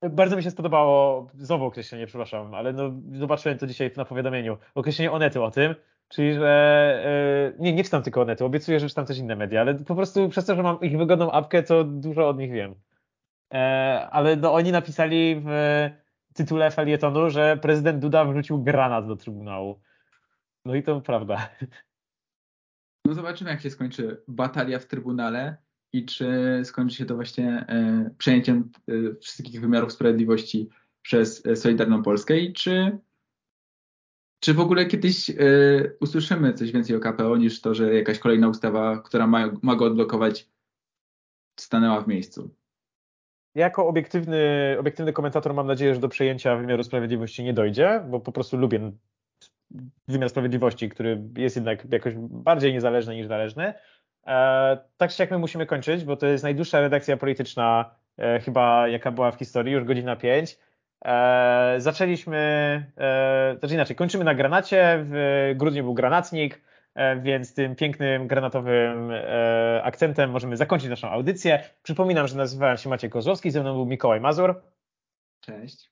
bardzo mi się spodobało, znowu określenie, przepraszam, ale no, zobaczyłem to dzisiaj na powiadomieniu, określenie Onetu o tym, czyli że, yy, nie, nie czytam tylko Onetu, obiecuję, że czytam też inne media, ale po prostu przez to, że mam ich wygodną apkę, to dużo od nich wiem. E, ale no, oni napisali w tytule felietonu, że prezydent Duda wrzucił granat do Trybunału. No i to prawda.
No zobaczymy, jak się skończy batalia w Trybunale i czy skończy się to właśnie e, przejęciem e, wszystkich wymiarów sprawiedliwości przez e, Solidarną Polskę i czy, czy w ogóle kiedyś usłyszymy coś więcej o KPO niż to, że jakaś kolejna ustawa, która ma, ma go odblokować, stanęła w miejscu.
Jako obiektywny, obiektywny komentator mam nadzieję, że do przejęcia wymiaru sprawiedliwości nie dojdzie, bo po prostu lubię wymiar sprawiedliwości, który jest jednak jakoś bardziej niezależny niż zależny. E, tak czy jak my musimy kończyć, bo to jest najdłuższa redakcja polityczna e, chyba jaka była w historii, już godzina pięć. E, zaczęliśmy, e, znaczy inaczej, kończymy na granacie, w grudniu był granatnik, więc tym pięknym granatowym akcentem możemy zakończyć naszą audycję. Przypominam, że nazywałem się Maciej Kozłowski, ze mną był Mikołaj Mazur.
Cześć.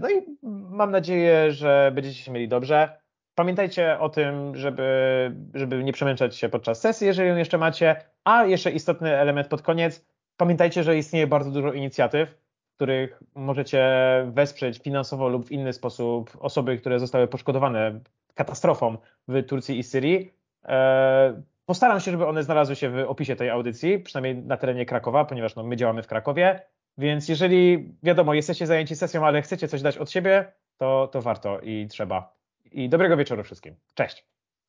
No i mam nadzieję, że będziecie się mieli dobrze. Pamiętajcie o tym, żeby, żeby nie przemęczać się podczas sesji, jeżeli ją jeszcze macie. A jeszcze istotny element pod koniec. Pamiętajcie, że istnieje bardzo dużo inicjatyw, których możecie wesprzeć finansowo lub w inny sposób osoby, które zostały poszkodowane katastrofą w Turcji i Syrii. E, postaram się, żeby one znalazły się w opisie tej audycji, przynajmniej na terenie Krakowa, ponieważ no, my działamy w Krakowie. Więc jeżeli, wiadomo, jesteście zajęci sesją, ale chcecie coś dać od siebie, to, to warto i trzeba. I dobrego wieczoru wszystkim. Cześć.